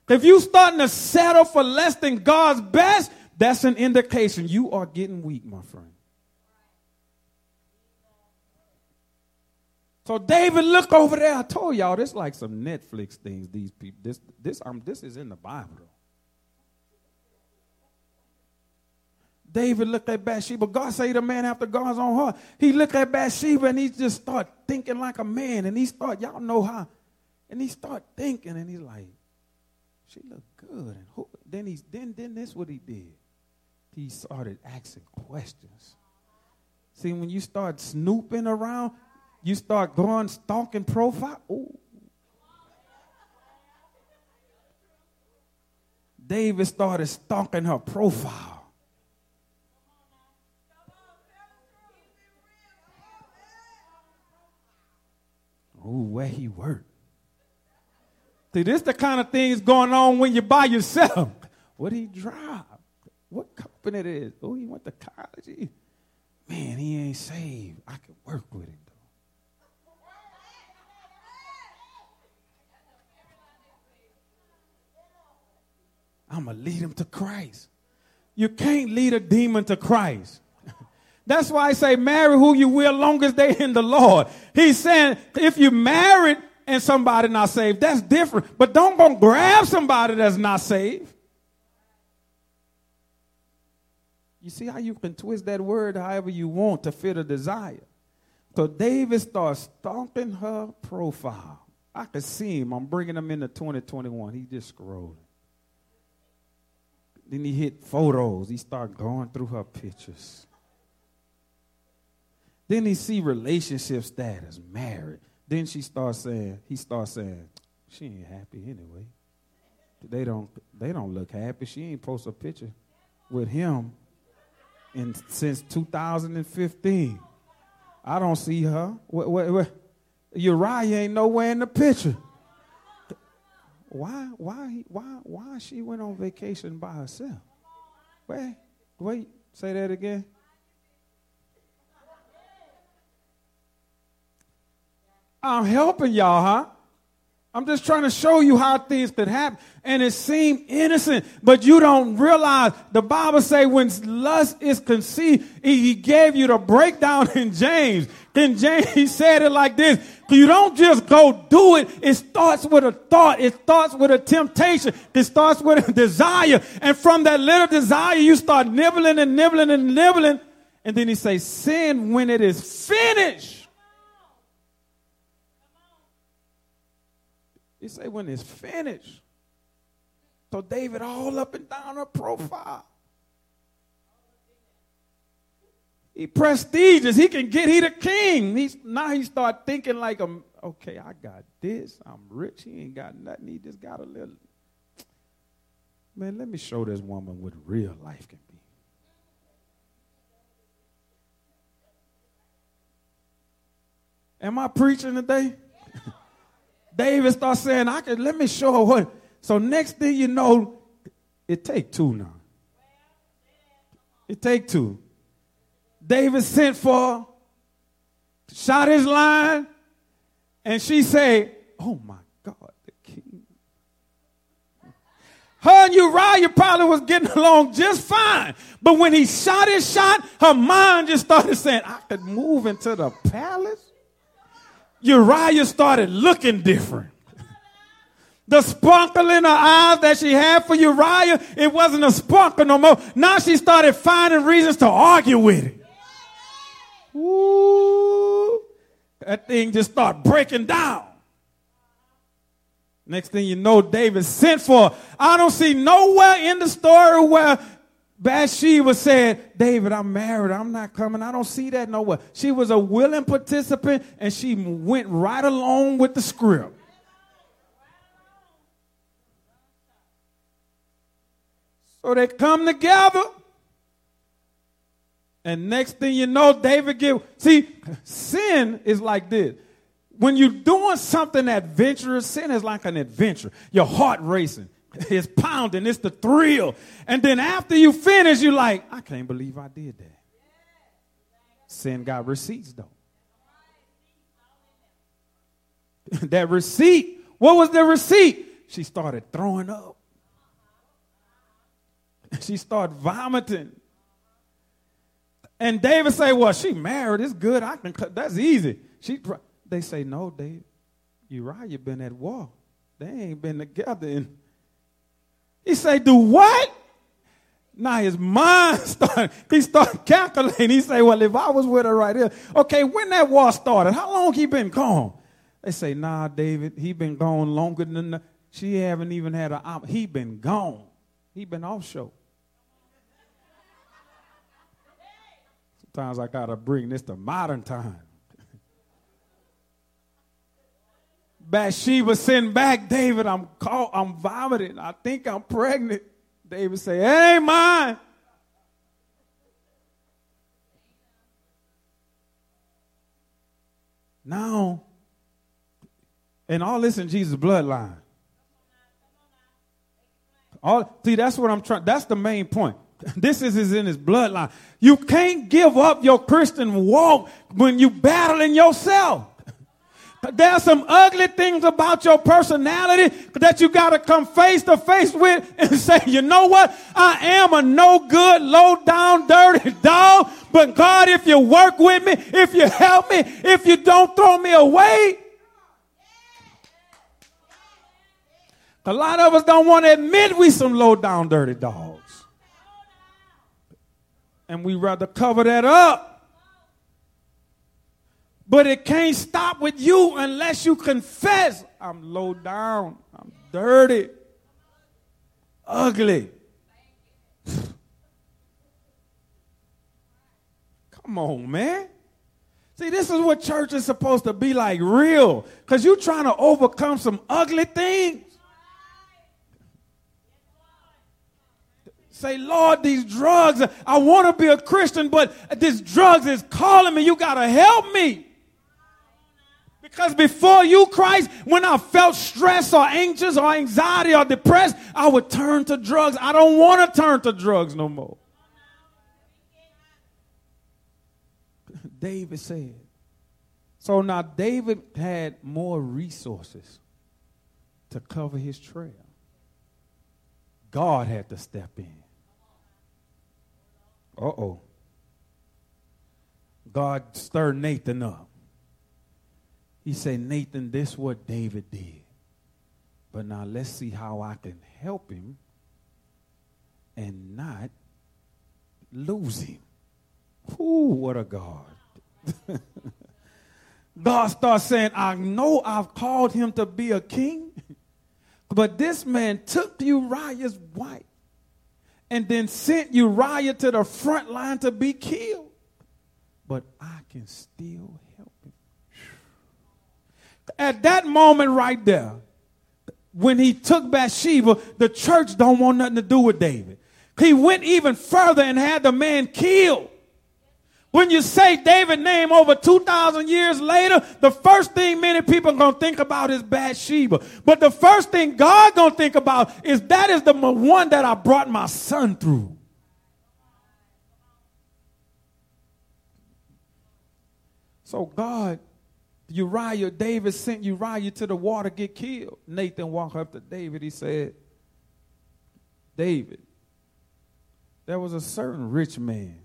Speaker 1: If you starting to settle for less than God's best, that's an indication you are getting weak, my friend. So David, look over there. I told y'all this like some Netflix things. These people, this, this, um, this is in the Bible. David looked at Bathsheba. God say the man after God's own heart. He looked at Bathsheba and he just start thinking like a man. And he start, y'all know how. And he start thinking and he's like, she look good. And who, then he's then then this what he did. He started asking questions. See, when you start snooping around, you start going stalking profile. Ooh. David started stalking her profile. Ooh, where he worked. See, this the kind of things going on when you're by yourself. What he drive? What company it is? Oh, he went to college. Man, he ain't saved. I can work with him. I'm going to lead him to Christ. You can't lead a demon to Christ. (laughs) That's why I say marry who you will long as they in the Lord. He's saying if you married and somebody not saved, that's different. But don't go grab somebody that's not saved. You see how you can twist that word however you want to fit a desire. So David starts stalking her profile. I can see him. I'm bringing him into 2021. He just scrolling. Then he hit photos. He start going through her pictures. Then he see relationship status, married. Then she starts saying, he starts saying, she ain't happy anyway. They don't they don't look happy. She ain't post a picture with him in since 2015. I don't see her. What, what, what? Uriah ain't nowhere in the picture. Why, why, why, why she went on vacation by herself? Wait, wait, say that again. I'm helping y'all, huh? I'm just trying to show you how things could happen. And it seemed innocent, but you don't realize the Bible say when lust is conceived, he gave you the breakdown in James. Then James, he (laughs) said it like this. You don't just go do it. It starts with a thought. It starts with a temptation. It starts with a (laughs) desire. And from that little desire, you start nibbling and nibbling and nibbling. And then he says, sin when it is finished He say when it's finished. So David all up and down her profile. He prestigious. He can get he the king. He's now he start thinking like a okay, I got this. I'm rich. He ain't got nothing. He just got a little. Man, let me show this woman what real life can be. Am I preaching today? David starts saying, I can let me show her what. So next thing you know, it take two now. It take two. David sent for, shot his line, and she said, Oh my God, the king. Her and Uriah probably was getting along just fine. But when he shot his shot, her mind just started saying, I could move into the palace. Uriah started looking different. The sparkle in her eyes that she had for Uriah, it wasn't a sparkle no more. Now she started finding reasons to argue with it. Ooh, that thing just started breaking down. Next thing you know, David sent for. Her. I don't see nowhere in the story where Bathsheba said, David, I'm married. I'm not coming. I don't see that nowhere. She was a willing participant and she went right along with the script. So they come together. And next thing you know, David get see, sin is like this. When you're doing something adventurous, sin is like an adventure. Your heart racing. It's pounding. It's the thrill. And then after you finish, you're like, I can't believe I did that. Sin got receipts, though. (laughs) that receipt, what was the receipt? She started throwing up. (laughs) She started vomiting. And David say, "Well, she married. It's good. I can. Cut. That's easy." She. They say, "No, David. Uriah been at war. They ain't been together in he say, do what? Now his mind (laughs) started, he started calculating. He say, well, if I was with her right here, okay, when that war started, how long he been gone? They say, nah, David, he been gone longer than the, she haven't even had a, he been gone. He been offshore. Sometimes I gotta bring this to modern time. Bathsheba sent back, David, I'm caught, I'm vomiting. I think I'm pregnant. David say, it ain't mine. Now, and all this in Jesus' bloodline. All see, that's what I'm trying. That's the main point. (laughs) This is, is in his bloodline. You can't give up your Christian walk when you battling yourself. There's some ugly things about your personality that you got to come face to face with and say, you know what? I am a no good, low down, dirty (laughs) dog. But God, if you work with me, if you help me, if you don't throw me away, a lot of us don't want to admit we some low down, dirty dogs. And we rather cover that up. But it can't stop with you unless you confess I'm low down, I'm dirty, ugly. (sighs) Come on, man. See, this is what church is supposed to be like real. Because you're trying to overcome some ugly things. Say, Lord, these drugs, I want to be a Christian, but this drugs is calling me. You got to help me. Because before you, Christ, when I felt stress or anxious or anxiety or depressed, I would turn to drugs. I don't want to turn to drugs no more. (laughs) David said. So now David had more resources to cover his trail. God had to step in. Uh oh. God stirred Nathan up. He said, Nathan, this is what David did. But now let's see how I can help him and not lose him. Ooh, what a God. (laughs) God starts saying, I know I've called him to be a king, but this man took Uriah's wife and then sent Uriah to the front line to be killed. But I can still. At that moment right there, when he took Bathsheba, the church don't want nothing to do with David. He went even further and had the man killed. When you say David's name over 2,000 years later, the first thing many people are going to think about is Bathsheba. But the first thing God going to think about is that is the one that I brought my son through. So God, Uriah, David sent Uriah to the water to get killed. Nathan walked up to David. He said, David, there was a certain rich man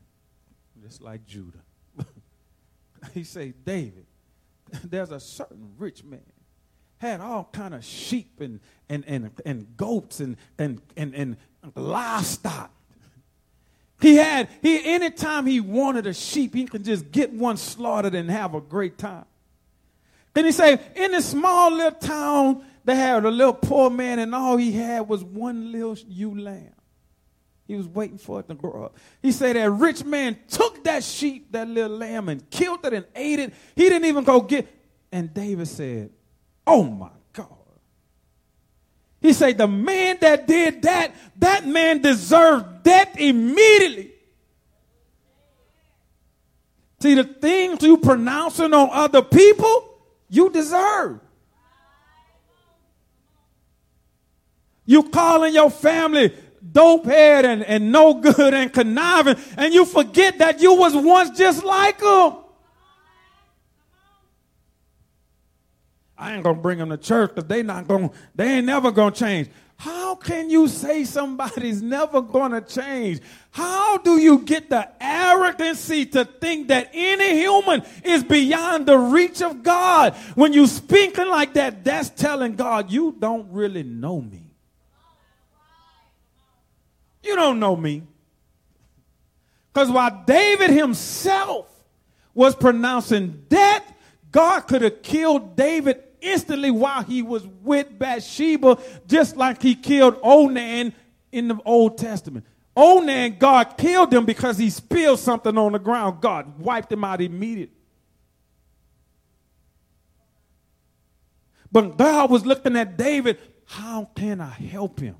Speaker 1: just like Judah. (laughs) he say, David, (laughs) there's a certain rich man had all kind of sheep and, and, and, and goats and, and, and, and livestock. He had, he, anytime he wanted a sheep, he could just get one slaughtered and have a great time. Then he said, in this small little town, they had a little poor man, and all he had was one little ewe lamb. He was waiting for it to grow up. He said that rich man took that sheep, that little lamb, and killed it and ate it. He didn't even go get. And David said, Oh my God. He said, The man that did that, that man deserved death immediately. See, the things you pronouncing on other people, you deserve. You calling your family dopehead and, and no good and conniving, and you forget that you was once just like them. I ain't gonna bring them to church because they not gonna, they ain't never gonna change. How can you say somebody's never gonna change? How do you get the arrogancy to think that any human is beyond the reach of God? When you speaking like that, that's telling God you don't really know me. You don't know me. Because while David himself was pronouncing death, God could have killed David instantly while he was with Bathsheba, just like he killed Onan in the Old Testament. Onan, God killed him because he spilled something on the ground. God wiped him out immediately. But God was looking at David, how can I help him?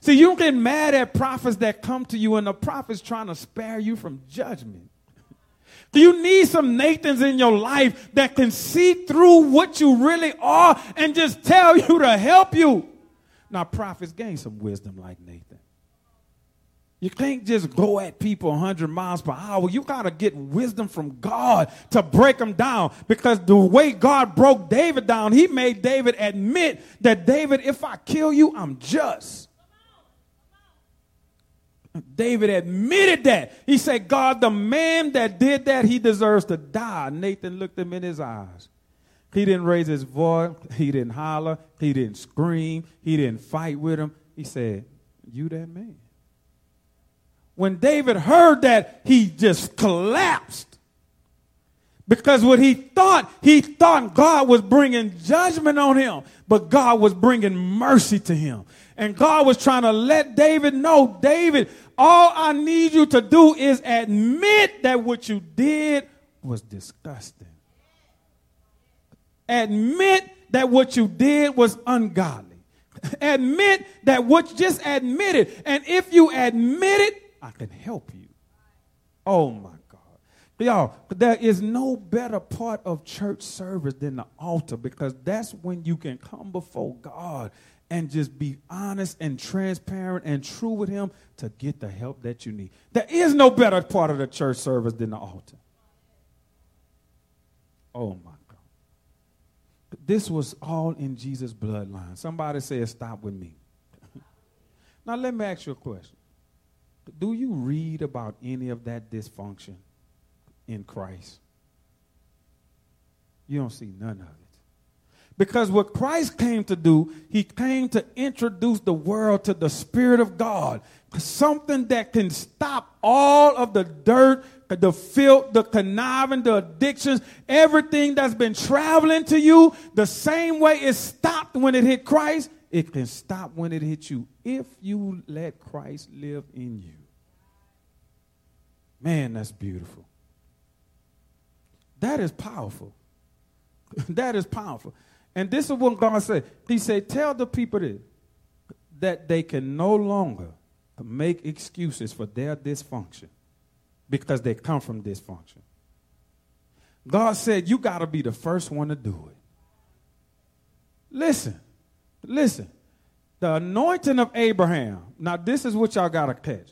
Speaker 1: See, you get mad at prophets that come to you and the prophet's trying to spare you from judgment. Do you need some Nathans in your life that can see through what you really are and just tell you to help you? Now, prophets gain some wisdom like Nathan. You can't just go at people 100 miles per hour. You got to get wisdom from God to break them down. Because the way God broke David down, he made David admit that, David, if I kill you, I'm just. David admitted that. He said, God, the man that did that, he deserves to die. Nathan looked him in his eyes. He didn't raise his voice. He didn't holler. He didn't scream. He didn't fight with him. He said, You that man. When David heard that, he just collapsed. Because what he thought, he thought God was bringing judgment on him, but God was bringing mercy to him. And God was trying to let David know, David, all I need you to do is admit that what you did was disgusting. Admit that what you did was ungodly. admit that what you just admit it. And if you admit it, I can help you. Oh my God. Y'all, there is no better part of church service than the altar because that's when you can come before God and just be honest and transparent and true with Him to get the help that you need. There is no better part of the church service than the altar. Oh my God. This was all in Jesus' bloodline. Somebody said, Stop with me. (laughs) now, let me ask you a question. Do you read about any of that dysfunction in Christ? You don't see none of it. Because what Christ came to do, he came to introduce the world to the Spirit of God, something that can stop all of the dirt, the filth, the conniving, the addictions, everything that's been traveling to you, the same way it stopped when it hit Christ, it can stop when it hits you if you let Christ live in you. Man, that's beautiful. That is powerful. (laughs) that is powerful. And this is what God said. He said, Tell the people this, that they can no longer make excuses for their dysfunction because they come from dysfunction. God said, You got to be the first one to do it. Listen, listen. The anointing of Abraham. Now, this is what y'all got to catch.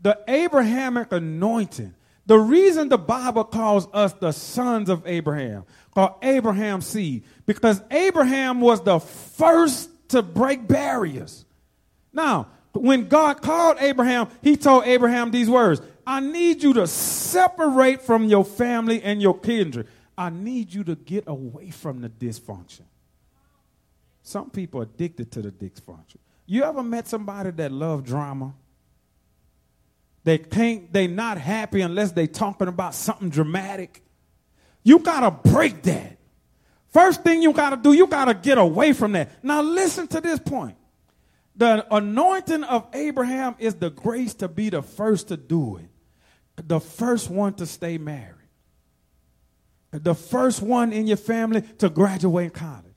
Speaker 1: The Abrahamic anointing. The reason the Bible calls us the sons of Abraham, or Abraham's seed, because Abraham was the first to break barriers. Now, when God called Abraham, he told Abraham these words I need you to separate from your family and your kindred. I need you to get away from the dysfunction. Some people are addicted to the dysfunction. You ever met somebody that loved drama? They can't, they not happy unless they talking about something dramatic. You gotta break that. First thing you gotta do, you gotta get away from that. Now listen to this point. The anointing of Abraham is the grace to be the first to do it the first one to stay married, the first one in your family to graduate college,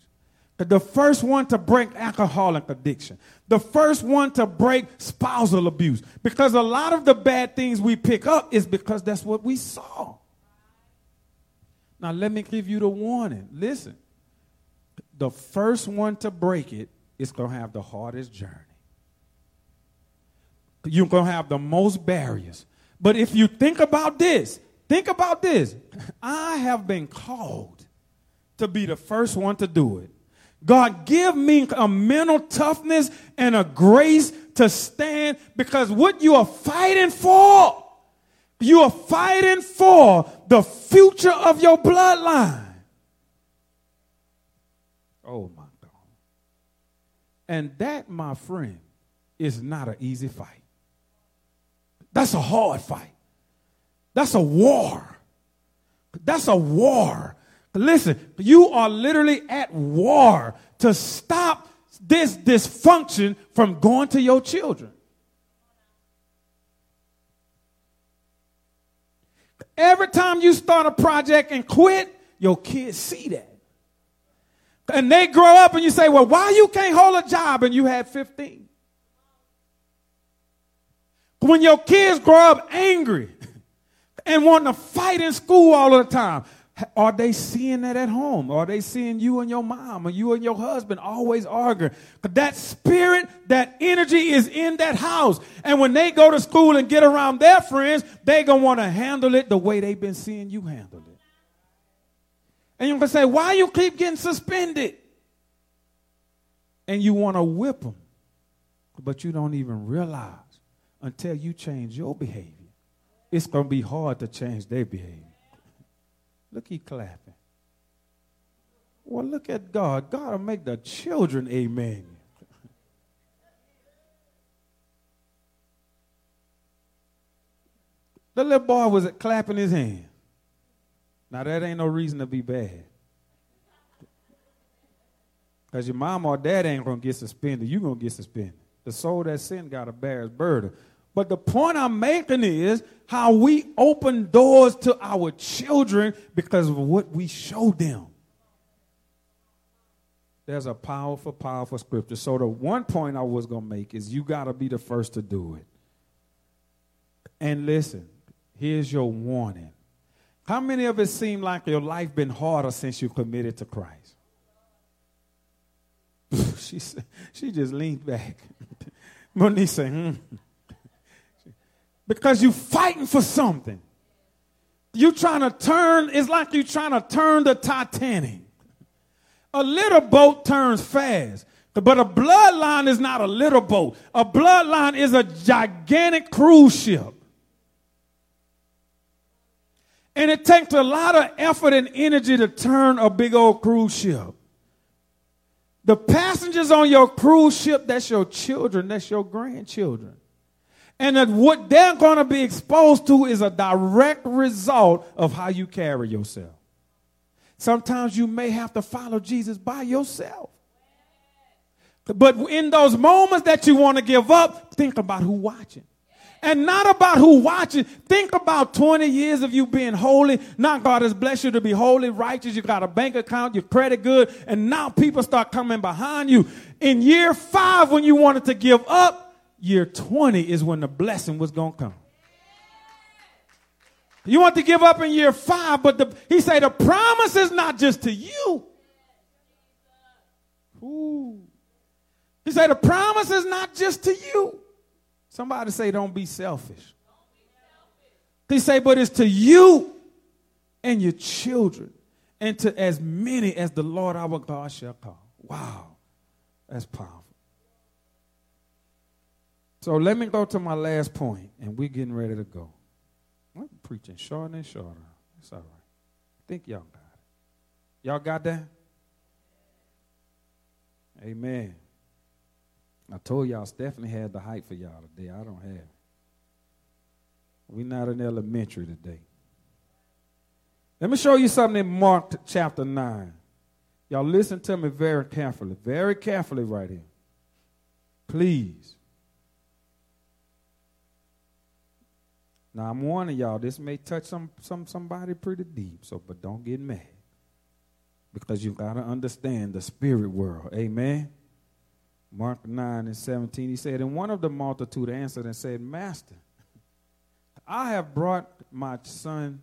Speaker 1: the first one to break alcoholic addiction, the first one to break spousal abuse. Because a lot of the bad things we pick up is because that's what we saw. Now, let me give you the warning. Listen, the first one to break it is going to have the hardest journey. You're going to have the most barriers. But if you think about this, think about this. (laughs) I have been called to be the first one to do it. God, give me a mental toughness and a grace to stand because what you are fighting for, you are fighting for the future of your bloodline. Oh my God. And that, my friend, is not an easy fight. That's a hard fight. That's a war. That's a war. Listen, you are literally at war to stop this dysfunction from going to your children. Every time you start a project and quit, your kids see that. And they grow up and you say, well, why you can't hold a job and you had 15? When your kids grow up angry (laughs) and wanting to fight in school all the time, are they seeing that at home? Are they seeing you and your mom or you and your husband always arguing? But that spirit, that energy is in that house. And when they go to school and get around their friends, they going to want to handle it the way they've been seeing you handle it. And you're going to say, why you keep getting suspended? And you want to whip them. But you don't even realize until you change your behavior, it's going to be hard to change their behavior. Look, he clapping. Well, look at God. God will make the children amen. (laughs) the little boy was clapping his hand. Now, that ain't no reason to be bad. Because your mom or dad ain't going to get suspended. You're going to get suspended. The soul that sin got to bear burden. But the point I'm making is how we open doors to our children because of what we show them. There's a powerful, powerful scripture. So, the one point I was going to make is you got to be the first to do it. And listen, here's your warning. How many of it seem like your life been harder since you committed to Christ? (laughs) she, she just leaned back. (laughs) Monique said, hmm. Because you're fighting for something. You're trying to turn, it's like you're trying to turn the Titanic. A little boat turns fast. But a bloodline is not a little boat. A bloodline is a gigantic cruise ship. And it takes a lot of effort and energy to turn a big old cruise ship. The passengers on your cruise ship, that's your children, that's your grandchildren. And that what they're going to be exposed to is a direct result of how you carry yourself. Sometimes you may have to follow Jesus by yourself. But in those moments that you want to give up, think about who watching. And not about who watching. Think about 20 years of you being holy. Now God has blessed you to be holy, righteous. You got a bank account, your credit good, and now people start coming behind you. In year five, when you wanted to give up, year 20 is when the blessing was going to come. You want to give up in year five, but the, he said the promise is not just to you. Ooh. He said the promise is not just to you. Somebody say, don't be selfish. He say, but it's to you and your children and to as many as the Lord our God shall call. Wow, that's powerful. So let me go to my last point, and we're getting ready to go. I'm preaching shorter and shorter. It's all right. I think y'all got it. Y'all got that? Amen. I told y'all Stephanie had the height for y'all today. I don't have. We're not in elementary today. Let me show you something in Mark chapter 9. Y'all listen to me very carefully, very carefully right here. Please. Now I'm warning y'all, this may touch some, some somebody pretty deep, so but don't get mad. Because you've gotta understand the spirit world. Amen. Mark 9 and 17, he said, And one of the multitude answered and said, Master, I have brought my son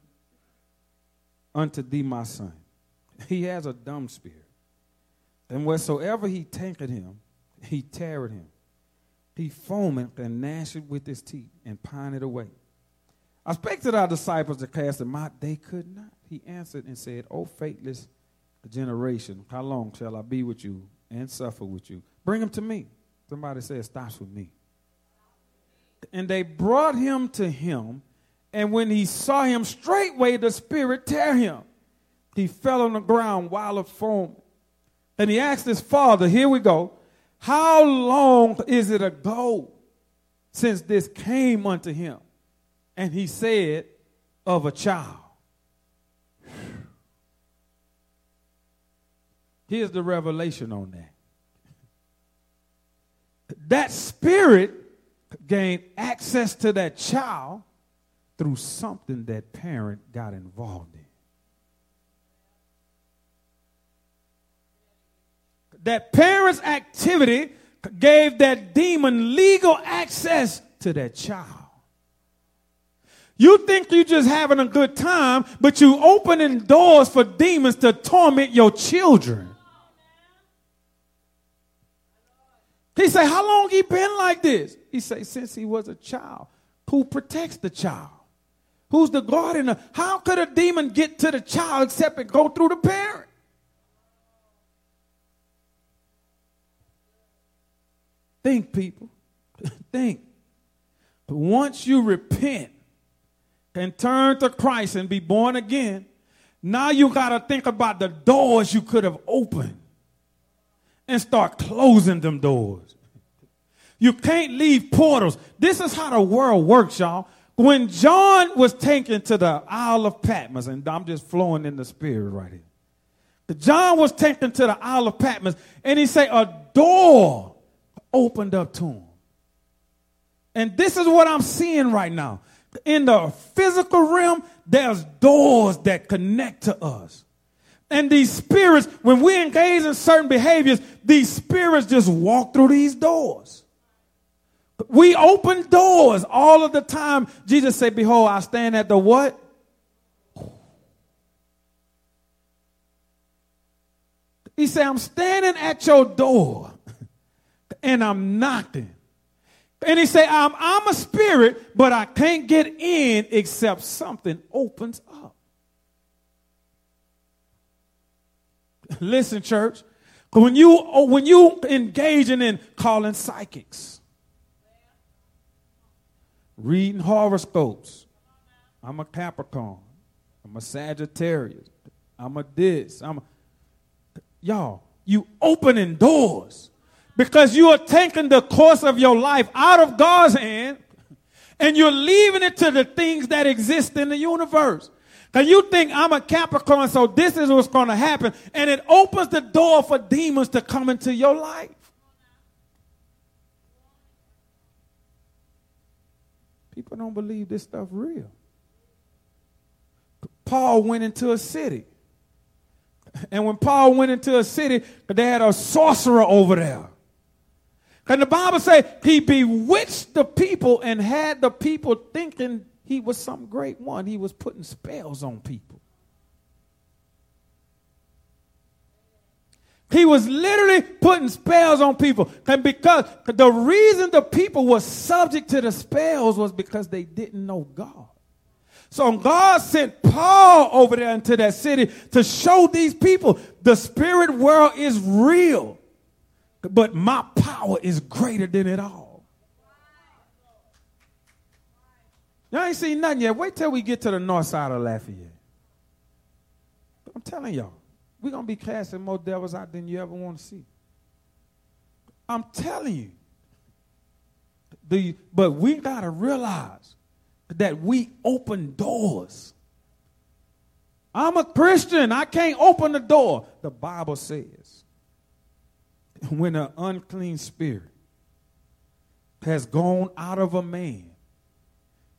Speaker 1: unto thee, my son. (laughs) He has a dumb spirit. And wheresoever he taketh him, he tarried him. He foamed and gnashed with his teeth and pined away. I spake to thy disciples to cast him out. They could not. He answered and said, O faithless generation, how long shall I be with you and suffer with you? Bring him to me. Somebody said, stops with me. And they brought him to him. And when he saw him, straightway the spirit tear him. He fell on the ground while of foam. And he asked his father, here we go, how long is it ago since this came unto him? And he said, of a child. Here's the revelation on that that spirit gained access to that child through something that parent got involved in. That parent's activity gave that demon legal access to that child. You think you're just having a good time, but you're opening doors for demons to torment your children. He say, how long he been like this? He say, since he was a child. Who protects the child? Who's the guardian? How could a demon get to the child except it go through the parent? Think, people. (laughs) Think. Once you repent and turn to Christ and be born again, now you got to think about the doors you could have opened and start closing them doors. You can't leave portals. This is how the world works, y'all. When John was taken to the Isle of Patmos, and I'm just flowing in the spirit right here. John was taken to the Isle of Patmos, and he said a door opened up to him. And this is what I'm seeing right now. In the physical realm, there's doors that connect to us. And these spirits, when we engage in certain behaviors, these spirits just walk through these doors. We open doors all of the time. Jesus said, Behold, I stand at the what? He said, I'm standing at your door and I'm knocking. And he said, I'm, I'm a spirit, but I can't get in except something opens up. Listen, church, when you, oh, when you engaging in calling psychics, reading horoscopes, I'm a Capricorn, I'm a Sagittarius, I'm a this, I'm a, y'all, you opening doors because you are taking the course of your life out of God's hand and you're leaving it to the things that exist in the universe. Because you think I'm a Capricorn, so this is what's going to happen. And it opens the door for demons to come into your life. People don't believe this stuff real. Paul went into a city. And when Paul went into a city, they had a sorcerer over there. And the Bible says he bewitched the people and had the people thinking he was some great one. He was putting spells on people. He was literally putting spells on people. And because the reason the people were subject to the spells was because they didn't know God. So God sent Paul over there into that city to show these people the spirit world is real but my power is greater than it all. Y'all ain't seen nothing yet. Wait till we get to the north side of Lafayette. I'm telling y'all, we're going to be casting more devils out than you ever want to see. I'm telling you. The, but we got to realize that we open doors. I'm a Christian. I can't open the door. The Bible says when an unclean spirit has gone out of a man,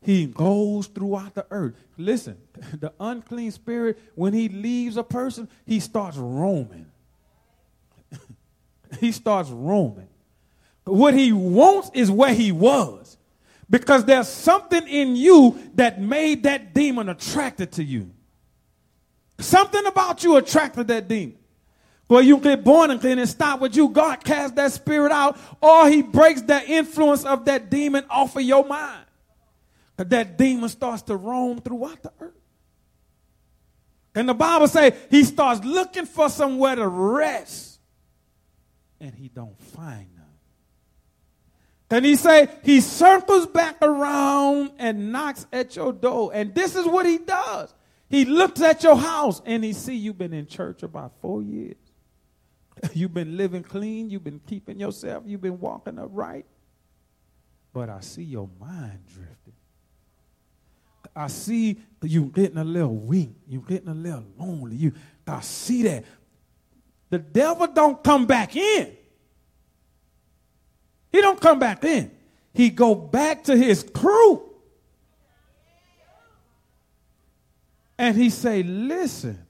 Speaker 1: he goes throughout the earth. Listen, (laughs) the unclean spirit, when he leaves a person, he starts roaming. (laughs) he starts roaming. What he wants is where he was. Because there's something in you that made that demon attracted to you. Something about you attracted that demon. Well, you get born again and stop with you. God casts that spirit out, or he breaks that influence of that demon off of your mind. That demon starts to roam throughout the earth. And the Bible say he starts looking for somewhere to rest. And he don't find none. And he say he circles back around and knocks at your door. And this is what he does. He looks at your house and he see you've been in church about four years. (laughs) You've been living clean. You've been keeping yourself. You've been walking upright. But I see your mind drifting. I see you getting a little weak. You getting a little lonely. You, I see that. The devil don't come back in. He don't come back in. He go back to his crew. And he say, listen,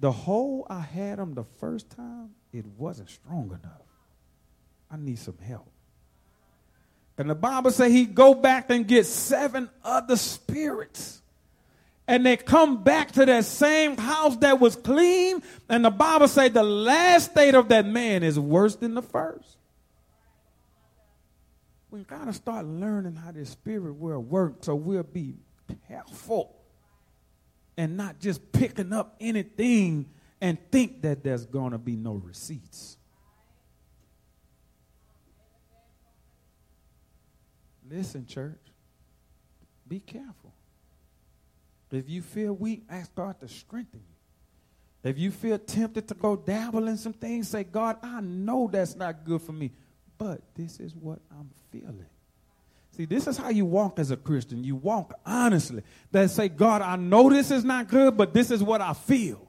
Speaker 1: the hole I had him the first time, it wasn't strong enough. I need some help. And the Bible say he go back and get seven other spirits. And they come back to that same house that was clean. And the Bible say the last state of that man is worse than the first. We gotta start learning how this spirit world works so we'll be careful and not just picking up anything and think that there's going to be no receipts. Listen, church, be careful. If you feel weak, ask God to strengthen you. If you feel tempted to go dabble in some things, say, God, I know that's not good for me, but this is what I'm feeling. See, this is how you walk as a Christian. You walk honestly. That say, God, I know this is not good, but this is what I feel.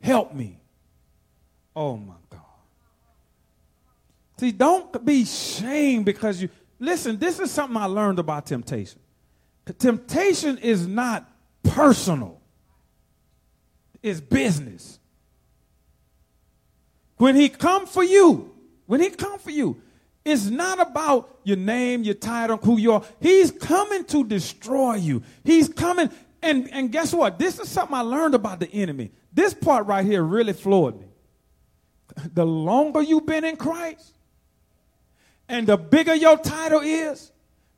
Speaker 1: Help me. Oh my God. See, don't be shamed because you Listen, this is something I learned about temptation. Temptation is not personal. It's business. When he come for you, when he come for you, it's not about your name, your title, who you are. He's coming to destroy you. He's coming, and, and guess what? This is something I learned about the enemy. This part right here really floored me. The longer you've been in Christ, and the bigger your title is,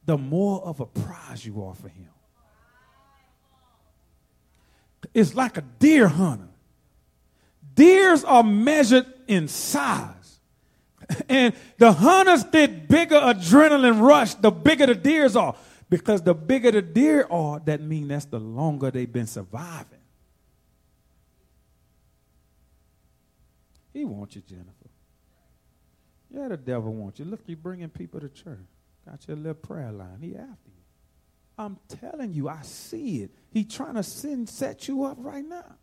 Speaker 1: the more of a prize you are for him. It's like a deer hunter. Deers are measured in size. And the hunters get bigger adrenaline rush the bigger the deers are. Because the bigger the deer are, that means that's the longer they've been surviving. He wants you, Jennifer. Yeah, the devil wants you. Look, you bringing people to church. Got your little prayer line. He after you. I'm telling you, I see it. He trying to send, set you up right now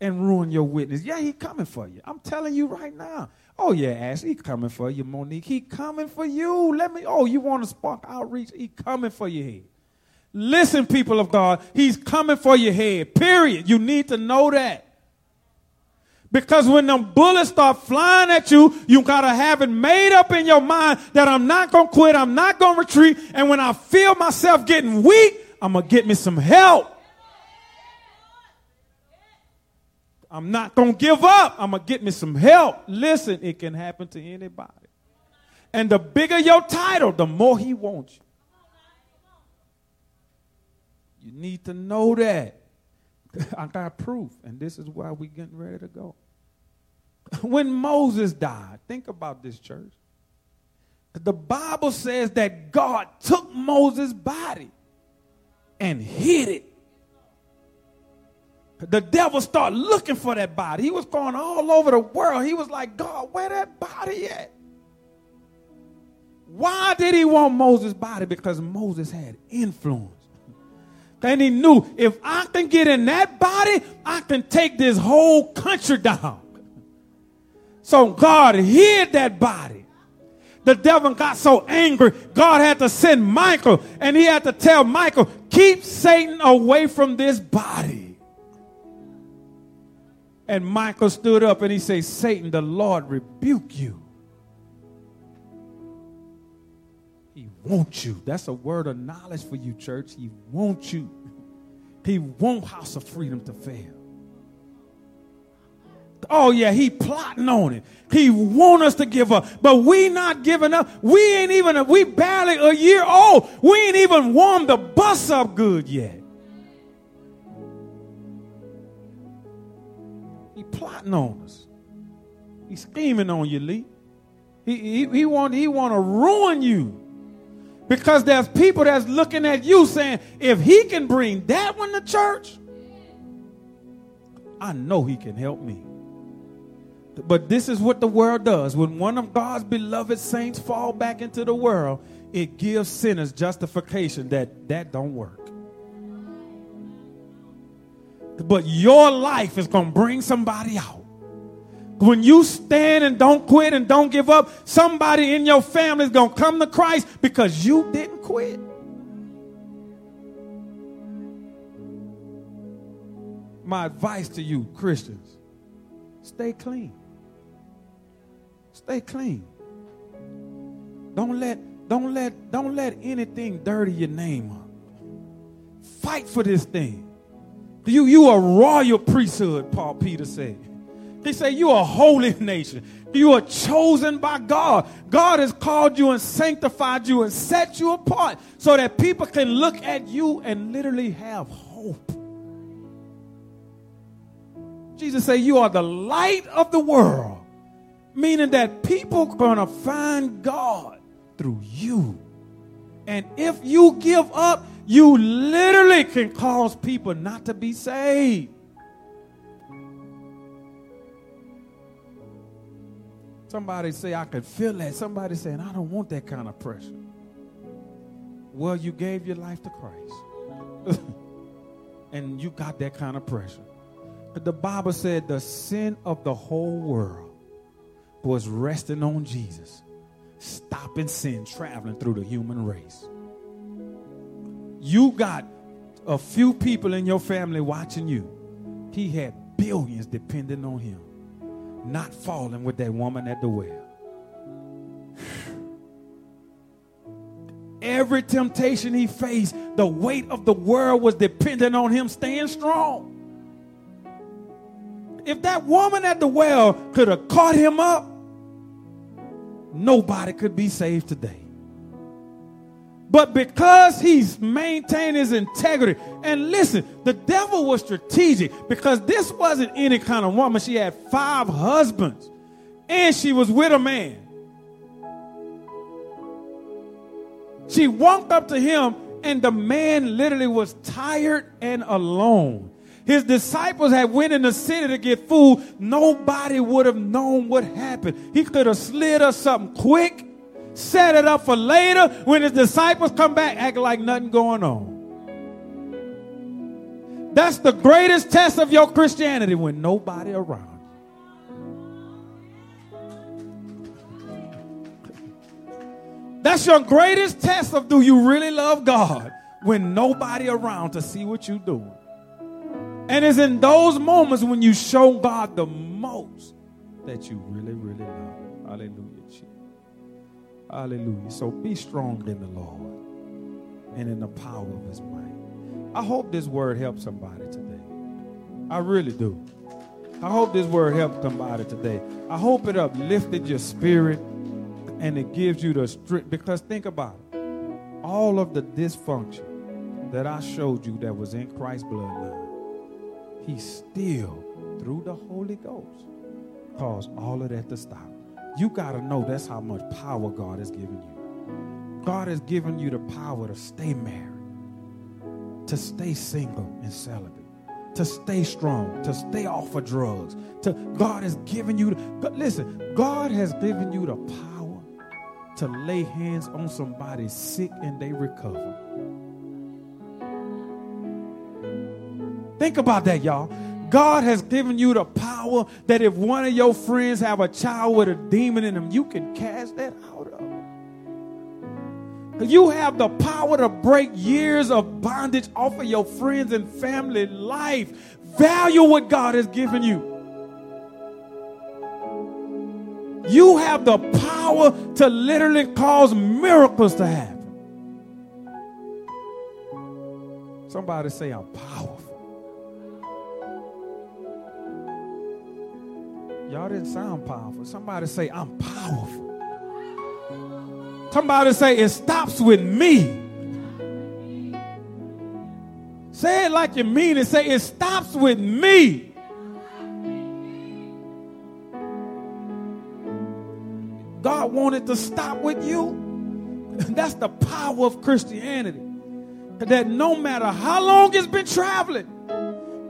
Speaker 1: and ruin your witness. Yeah, he coming for you. I'm telling you right now. Oh yeah, Ashley, he coming for you, Monique. He coming for you. Let me. Oh, you want to spark outreach? He coming for your head. Listen, people of God, he's coming for your head. Period. You need to know that. Because when them bullets start flying at you, you gotta have it made up in your mind that I'm not gonna quit, I'm not gonna retreat, and when I feel myself getting weak, I'm gonna get me some help. I'm not gonna give up. I'm gonna get me some help. Listen, it can happen to anybody. And the bigger your title, the more he wants you. You need to know that. (laughs) I got proof, and this is why we're getting ready to go. (laughs) When Moses died, think about this, church. The Bible says that God took Moses' body and hid it. The devil started looking for that body. He was going all over the world. He was like, God, where that body at? Why did he want Moses' body? Because Moses had influence. And he knew if I can get in that body, I can take this whole country down. So God hid that body. The devil got so angry, God had to send Michael, and he had to tell Michael, keep Satan away from this body. And Michael stood up and he said, Satan, the Lord rebuke you. He want you. That's a word of knowledge for you, church. He wants you. He want House of Freedom to fail. Oh yeah, he plotting on it. He want us to give up, but we not giving up. We ain't even we barely a year old. We ain't even warmed the bus up good yet. Plotting on us. He's scheming on you, Lee. He, he, he want he want to ruin you. Because there's people that's looking at you saying, if he can bring that one to church, I know he can help me. But this is what the world does. When one of God's beloved saints fall back into the world, it gives sinners justification that that don't work. But your life is going to bring somebody out. When you stand and don't quit and don't give up, somebody in your family is going to come to Christ because you didn't quit. My advice to you, Christians, stay clean. Stay clean. Don't let don't let don't let anything dirty your name up. Fight for this thing. You you a royal priesthood, Paul Peter said. He said, You are a holy (laughs) nation. You are chosen by God. God has called you and sanctified you and set you apart so that people can look at you and literally have hope. Jesus said, You are the light of the world, meaning that people are going to find God through you. And if you give up, you literally can cause people not to be saved. Somebody say, I can feel that. Somebody saying, I don't want that kind of pressure. Well, you gave your life to Christ. (laughs) and you got that kind of pressure. But the Bible said the sin of the whole world was resting on Jesus. stopping sin traveling through the human race. You got a few people in your family watching you. He had billions depending on him, not falling with that woman at the well. (sighs) Every temptation he faced, the weight of the world was dependent on him staying strong. If that woman at the well could have caught him up, nobody could be saved today. But because he's maintained his integrity, and listen, the devil was strategic because this wasn't any kind of woman. She had five husbands, and she was with a man. She walked up to him, and the man literally was tired and alone. His disciples had went in the city to get food. Nobody would have known what happened. He could have slid us something quick set it up for later when his disciples come back, act like nothing going on. That's the greatest test of your Christianity when nobody around. That's your greatest test of do you really love God when nobody around to see what you're doing. And it's in those moments when you show God the most that you really, really love. Hallelujah. Hallelujah. So be strong in the Lord and in the power of his might. I hope this word helps somebody today. I really do. I hope this word helped somebody today. I hope it uplifted your spirit and it gives you the strength. Because think about it. All of the dysfunction that I showed you that was in Christ's bloodline, he still, through the Holy Ghost, caused all of that to stop. You got to know that's how much power God has given you. God has given you the power to stay married, to stay single and celibate, to stay strong, to stay off of drugs. To God has given you the, listen, God has given you the power to lay hands on somebody sick and they recover. Think about that, y'all. God has given you the power that if one of your friends have a child with a demon in them, you can cast that out of them. You have the power to break years of bondage off of your friends and family life. Value what God has given you. You have the power to literally cause miracles to happen. Somebody say, I'm powerful. Y'all didn't sound powerful. Somebody say, I'm powerful. Somebody say, it stops with me. Say it like you mean it. Say, it stops with me. God wanted to stop with you. (laughs) That's the power of Christianity. That no matter how long it's been traveling,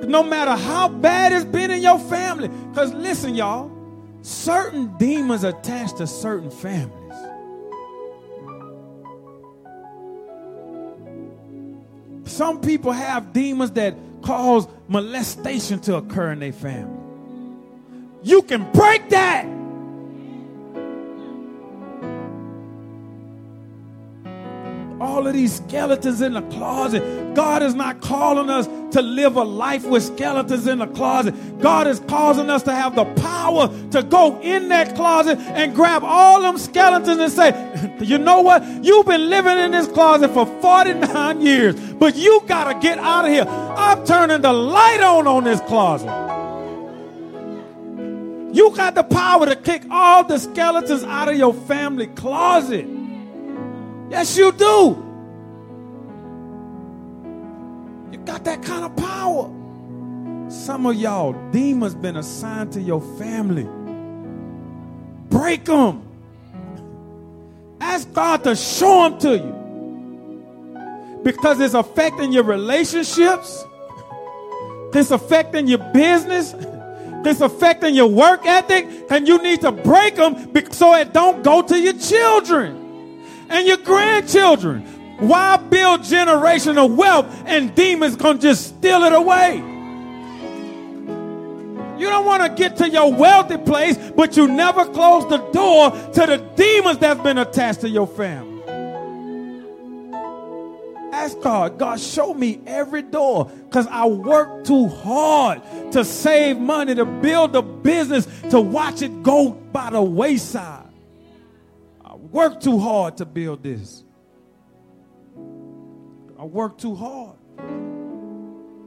Speaker 1: no matter how bad it's been in your family. Because listen, y'all, certain demons attached to certain families. Some people have demons that cause molestation to occur in their family. You can break that. All of these skeletons in the closet. God is not calling us to live a life with skeletons in the closet. God is causing us to have the power to go in that closet and grab all them skeletons and say, (laughs) you know what? You've been living in this closet for 49 years, but you got to get out of here. I'm turning the light on on this closet. You got the power to kick all the skeletons out of your family closet. Yes, you do. You got that kind of power. Some of y'all, demons been assigned to your family. Break them. Ask God to show them to you. Because it's affecting your relationships. It's affecting your business. It's affecting your work ethic. And you need to break them so it don't go to your children and your grandchildren. Why build generational wealth and demons gonna just steal it away? You don't want to get to your wealthy place, but you never close the door to the demons that's been attached to your family. Ask God, God, show me every door because I work too hard to save money, to build a business, to watch it go by the wayside. I work too hard to build this. I work too hard.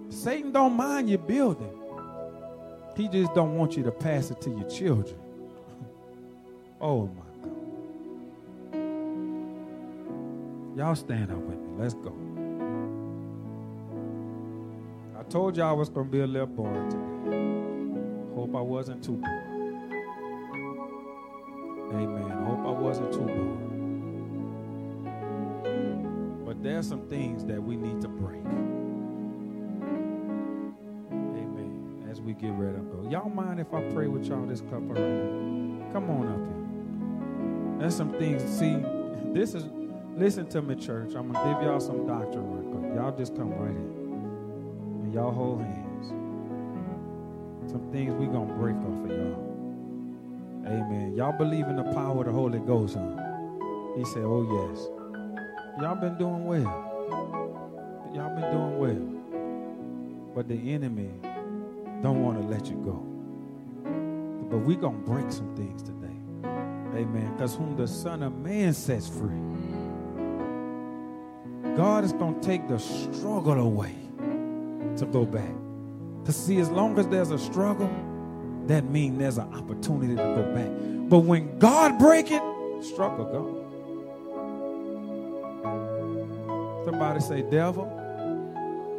Speaker 1: Satan don't mind you building. He just don't want you to pass it to your children. (laughs) oh my God. Y'all stand up with me. Let's go. I told y'all I was to be a little boring today. Hope I wasn't too boring. Amen. Hope I wasn't too boring. But there's some things that we need to break. Amen. As we get ready to go. Y'all mind if I pray with y'all this couple right now? Come on up here. There's some things. See, this is Listen to me, church. I'm gonna give y'all some doctrine right quick. Y'all just come right in. And y'all hold hands. Some things we gonna break off of y'all. Amen. Y'all believe in the power of the Holy Ghost, huh? He said, Oh yes. Y'all been doing well. Y'all been doing well. But the enemy don't want to let you go. But we gonna break some things today. Amen. Because whom the Son of Man sets free God is going to take the struggle away to go back. To see, as long as there's a struggle, that means there's an opportunity to go back. But when God break it, struggle gone. Somebody say, devil,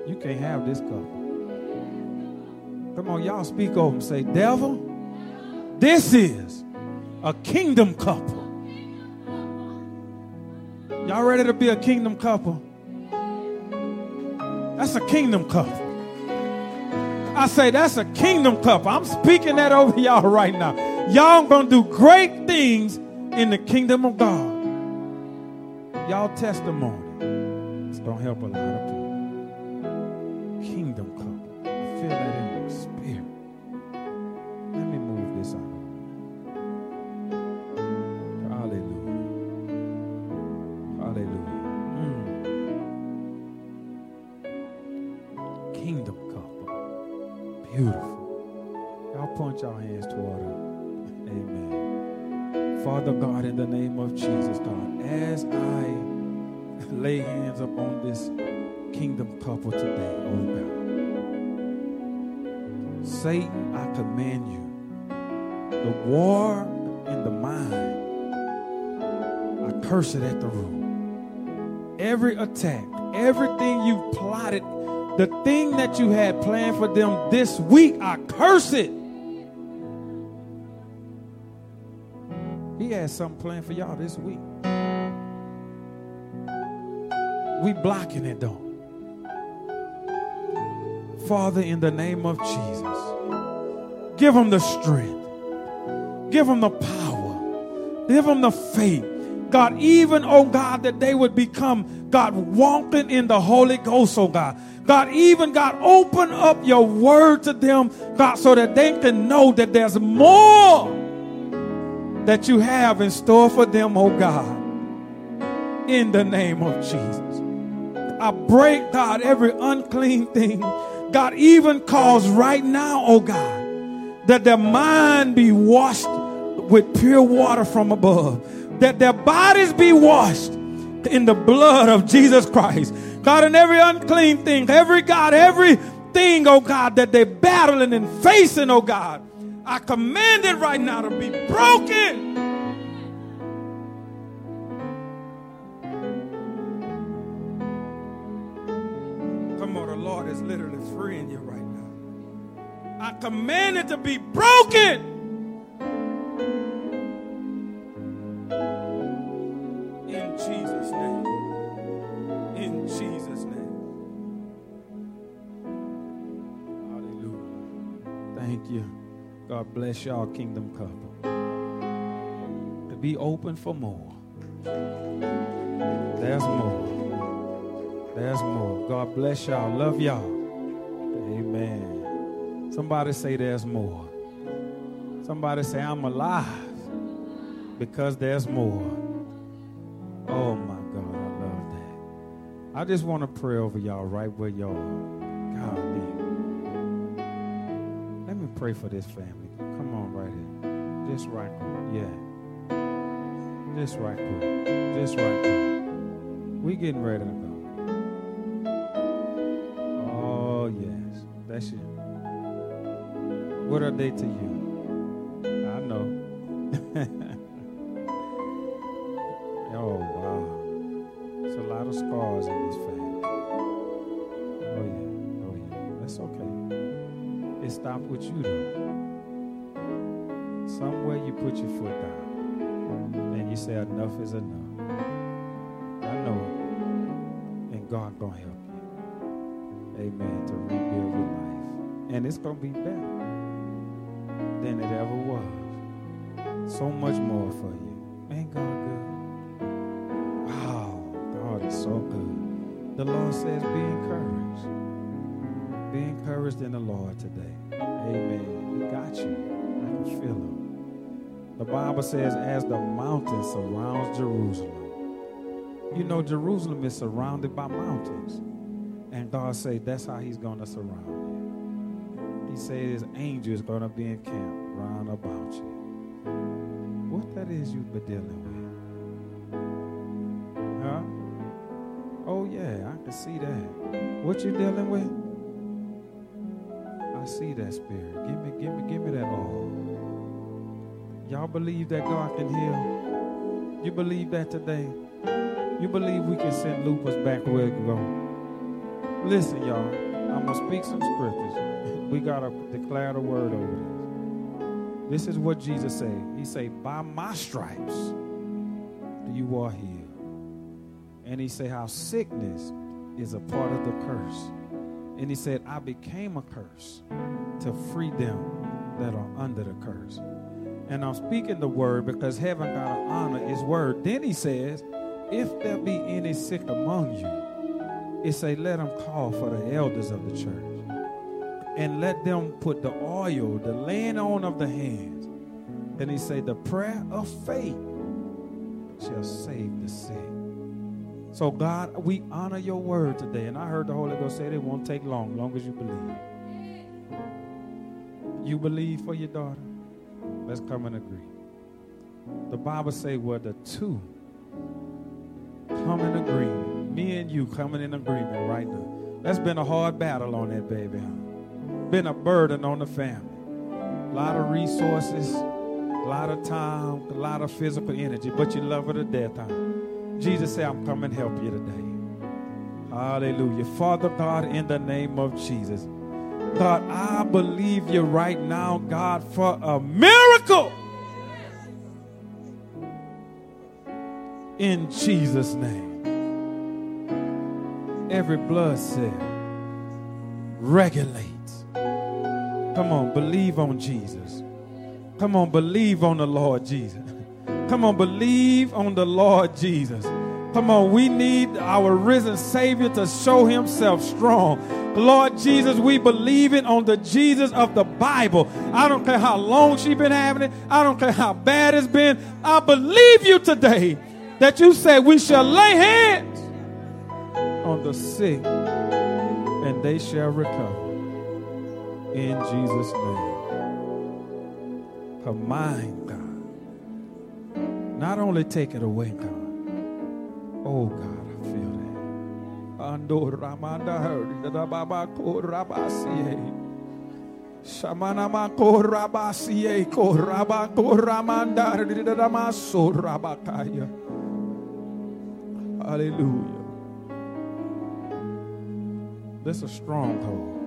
Speaker 1: you can't have this couple. Come on, y'all speak over and say, devil, this is a kingdom couple. Y'all ready to be a kingdom couple? That's a kingdom couple. I say that's a kingdom couple. I'm speaking that over y'all right now. Y'all gonna do great things in the kingdom of God. Y'all testimony. It's gonna help a lot of people. Kingdom couple. I feel that Your hands toward her. Amen. Father God, in the name of Jesus, God, as I lay hands upon this kingdom couple today, oh God. Satan, I command you. The war in the mind, I curse it at the root. Every attack, everything you've plotted, the thing that you had planned for them this week, I curse it. He has something planned for y'all this week. We blocking it though. Father, in the name of Jesus, give them the strength. Give them the power. Give them the faith. God, even, oh God, that they would become, God, walking in the Holy Ghost, oh God. God, even, God, open up your word to them, God, so that they can know that there's more that you have in store for them, oh God. In the name of Jesus. I break, God, every unclean thing. God, even cause right now, oh God, that their mind be washed with pure water from above, that their bodies be washed in the blood of Jesus Christ. God, in every unclean thing, every God, everything, oh God, that they're battling and facing, oh God, I command it right now to be broken. Come on, the Lord is literally freeing you right now. I command it to be broken. In Jesus' name. In Jesus' name. Hallelujah. Thank you. God bless y'all, kingdom couple. To be open for more. There's more. There's more. God bless y'all. Love y'all. Amen. Somebody say there's more. Somebody say I'm alive because there's more. Oh my God, I love that. I just want to pray over y'all right where y'all Golly. Let pray for this family. Come on right here. Just right quick. Yeah. Just right quick. Just right quick. We getting ready to go. Oh yes. That's it. What are they to you? I know. (laughs) oh, wow. It's a lot of scars in this stopped with you, though. Somewhere you put your foot down and you say, enough is enough. I know it. And God going to help you. Amen. To rebuild your life. And it's going to be better than it ever was. So much more for you. Ain't God good? Wow, God is so good. The Lord says, be encouraged. Be encouraged in the Lord today. Amen. He got you. I can feel him. The Bible says, as the mountain surrounds Jerusalem. You know, Jerusalem is surrounded by mountains. And God said that's how he's going to surround you. He says angels going to be encamped round about you. What that is you've been dealing with? Huh? Oh yeah, I can see that. What you dealing with? I see that spirit. Give me, give me, give me that Lord. Y'all believe that God can heal? You believe that today? You believe we can send lupus back where it go? Listen, y'all. I'm gonna speak some scriptures we got to declare the word over this. This is what Jesus said. He said, by my stripes do you are healed. And he said how sickness is a part of the curse. And he said, I became a curse to free them that are under the curse. And I'm speaking the word because heaven got to honor his word. Then he says, if there be any sick among you, it say, let them call for the elders of the church and let them put the oil, the laying on of the hands. And he said, the prayer of faith shall save the sick. So, God, we honor your word today. And I heard the Holy Ghost say it won't take long, long as you believe. You believe for your daughter? Let's come and agree. The Bible say, well, the two come in agreement. Me and you coming in agreement right now. That's been a hard battle on that baby been a burden on the family. A lot of resources, a lot of time, a lot of physical energy, but you love her to death, huh? Jesus said, I'm coming to help you today. Hallelujah. Father God, in the name of Jesus. God, I believe you right now, God, for a miracle. In Jesus' name. Every blood cell regulate Come on, believe on Jesus. Come on, believe on the Lord Jesus. Come on, believe on the Lord Jesus. Come on, we need our risen Savior to show himself strong. Lord Jesus, we believe it on the Jesus of the Bible. I don't care how long she's been having it. I don't care how bad it's been. I believe you today that you said we shall lay hands on the sick and they shall recover in Jesus' name. Her mind. Not only take it away, God. Oh, God, I feel that. Ando ramanda hurdy da baba ko rabasie. Shamana ma ko rabasie ko raba ko ramanda da rabakaya. Hallelujah. This is a stronghold.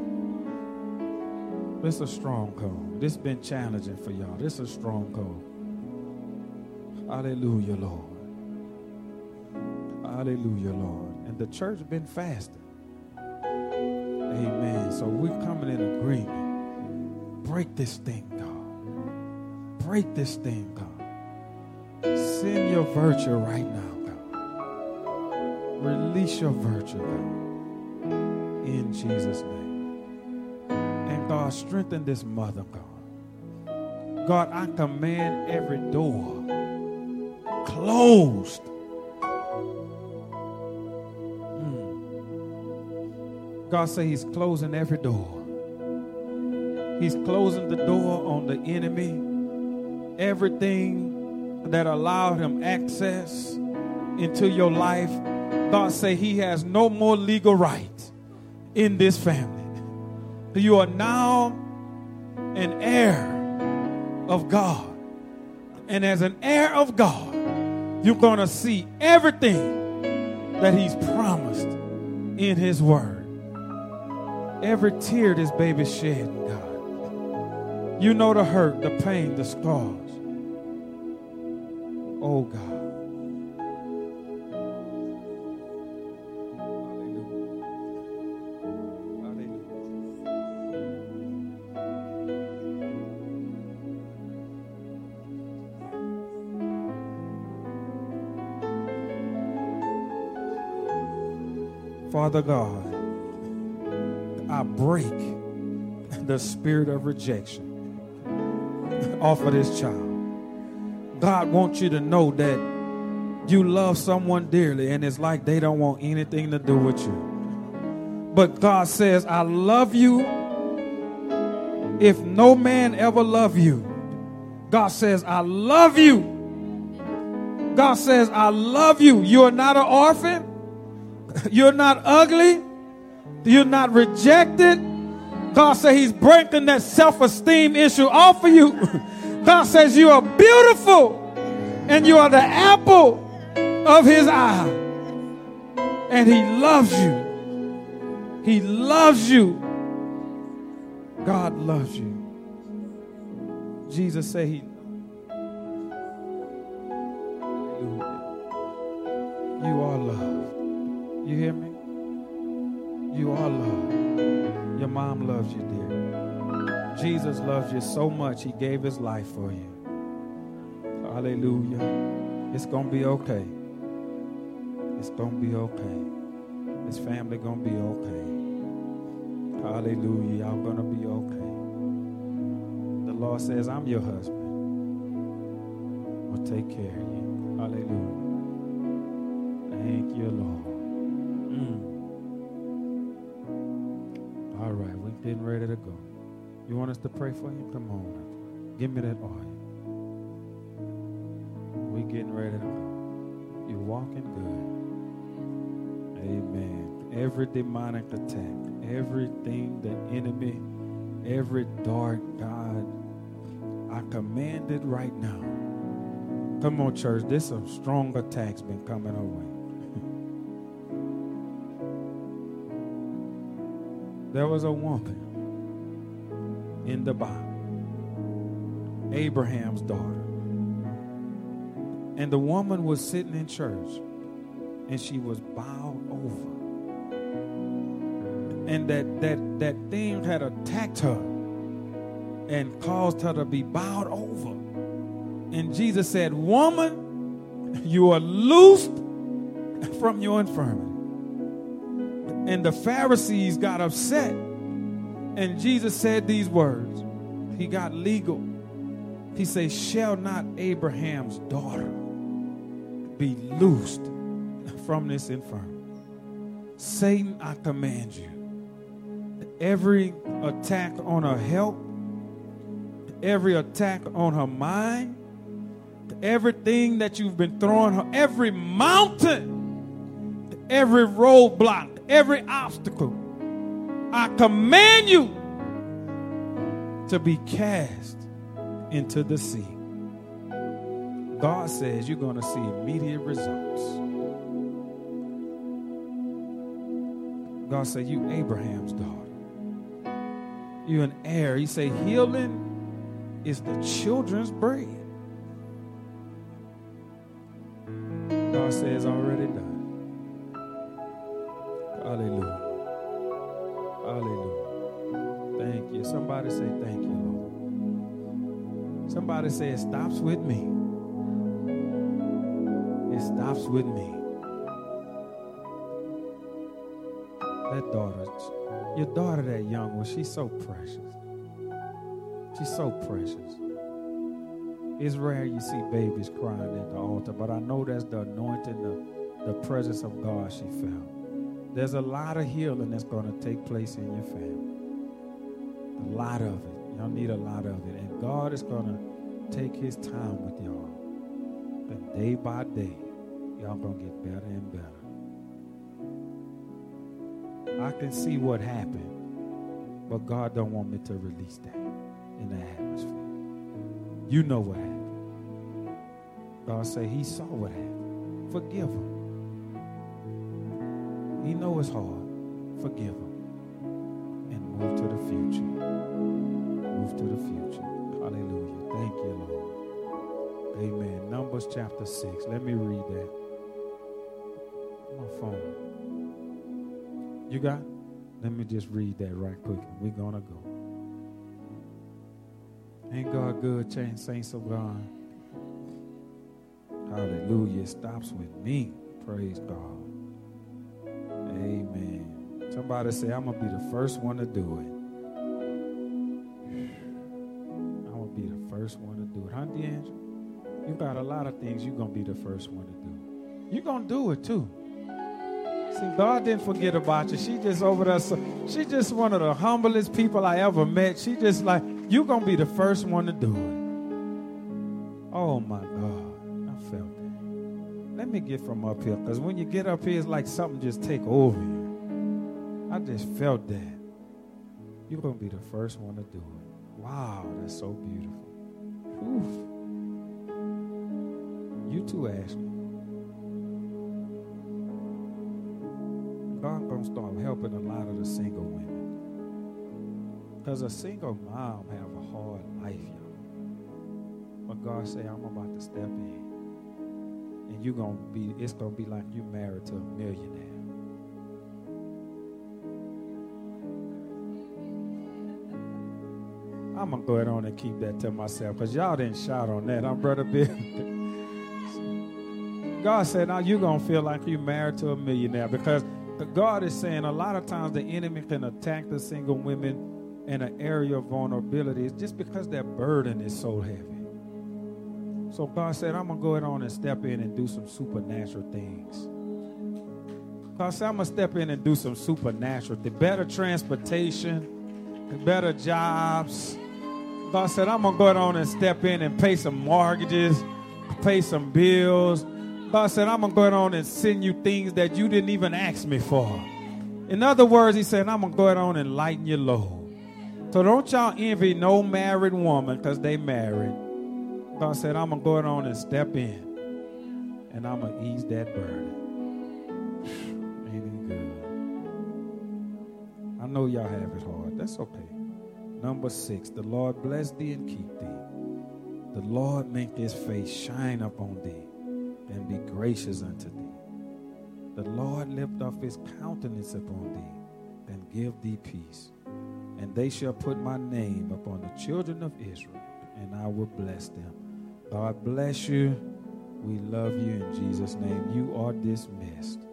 Speaker 1: This is a stronghold. This has been challenging for y'all. This is a stronghold. Hallelujah, Lord. Hallelujah, Lord. And the church been fasting. Amen. So we're coming in agreement. Break this thing, God. Break this thing, God. Send your virtue right now, God. Release your virtue, God. In Jesus' name And God, strengthen this mother, God. God, I command every door closed. Mm. God say he's closing every door. He's closing the door on the enemy. Everything that allowed him access into your life, God say he has no more legal right in this family. You are now an heir of God. And as an heir of God, you're going to see everything that He's promised in His Word. Every tear this baby shed, God. You know the hurt, the pain, the scars. Oh, God. Father God, I break the spirit of rejection off of this child. God wants you to know that you love someone dearly and it's like they don't want anything to do with you. But God says, I love you if no man ever loved you. God says, I love you. God says, I love you. You are not an orphan. You're not ugly. You're not rejected. God says He's breaking that self esteem issue off of you. (laughs) God says you are beautiful and you are the apple of His eye. And He loves you. He loves you. God loves you. Jesus said He. You are loved. You hear me? You are loved. Your mom loves you, dear. Jesus loves you so much, he gave his life for you. Hallelujah. It's going to be okay. It's going to be okay. This family going to be okay. Hallelujah. Y'all going to be okay. The Lord says, I'm your husband. I'll take care of you. Hallelujah. Thank you, Lord. Mm. All right, we're getting ready to go. You want us to pray for you? Come on. Give me that oil. We're getting ready to go. You're walking good. Amen. Every demonic attack, everything the enemy, every dark God, I command it right now. Come on, church. This some strong attacks been coming our way. There was a woman in the Bible, Abraham's daughter. And the woman was sitting in church and she was bowed over. And that, that, that thing had attacked her and caused her to be bowed over. And Jesus said, Woman, you are loosed from your infirmity. And the Pharisees got upset. And Jesus said these words. He got legal. He said, Shall not Abraham's daughter be loosed from this infirmity? Satan, I command you. Every attack on her health, every attack on her mind, everything that you've been throwing her, every mountain, every roadblock, every obstacle, I command you to be cast into the sea. God says you're going to see immediate results. God said, You Abraham's daughter. You an heir. He said, Healing is the children's bread. God says, already done. Hallelujah. Hallelujah. Thank you. Somebody say, Thank you, Lord. Somebody say, It stops with me. It stops with me. That daughter, your daughter, that young one, she's so precious. She's so precious. It's rare you see babies crying at the altar, but I know that's the anointing, the, the presence of God she felt. There's a lot of healing that's going to take place in your family. A lot of it. Y'all need a lot of it. And God is going to take his time with y'all. And day by day, y'all going to get better and better. I can see what happened, but God don't want me to release that in the atmosphere. You know what happened. God say he saw what happened. Forgive him. He know it's hard. Forgive him. And move to the future. Move to the future. Hallelujah. Thank you, Lord. Amen. Numbers chapter 6. Let me read that. My phone. You got? Let me just read that right quick. We're to go. Ain't God good, change saints of God? Hallelujah. It stops with me. Praise God. Somebody say, I'm going to be the first one to do it. I'm going to be the first one to do it. Huh, D'Angelo? You got a lot of things you're going to be the first one to do. You're going to do it too. See, God didn't forget about you. She just over there. So, she just one of the humblest people I ever met. She just like, you're going to be the first one to do it. Oh my God. I felt that. Let me get from up here. Because when you get up here, it's like something just take over you. Just felt that. You're going to be the first one to do it. Wow, that's so beautiful. Oof. You too, Ashley. God gonna start helping a lot of the single women. Because a single mom have a hard life, y'all. But God say, I'm about to step in. And you're gonna be, it's gonna be like you married to a millionaire. I'm gonna go ahead on and keep that to myself because y'all didn't shout on that. I'm brother Bill. (laughs) God said, now you're gonna feel like you're married to a millionaire because God is saying a lot of times the enemy can attack the single women in an area of vulnerability. It's just because their burden is so heavy. So God said, I'm to go ahead on and step in and do some supernatural things. God said, I'm to step in and do some supernatural things. Better transportation, better jobs. God said, I'm going to go on and step in and pay some mortgages, pay some bills, God said, I'm going to go on and send you things that you didn't even ask me for. In other words, he said, I'm going to go on and lighten your load. So don't y'all envy no married woman because they married. God said, I'm going to go on and step in and I'm going to ease that burden. (sighs) Ain't it good? I know y'all have it hard. That's okay. Number six, the Lord bless thee and keep thee. The Lord make his face shine upon thee and be gracious unto thee. The Lord lift up his countenance upon thee and give thee peace. And they shall put my name upon the children of Israel, and I will bless them. God bless you. We love you in Jesus' name. You are dismissed.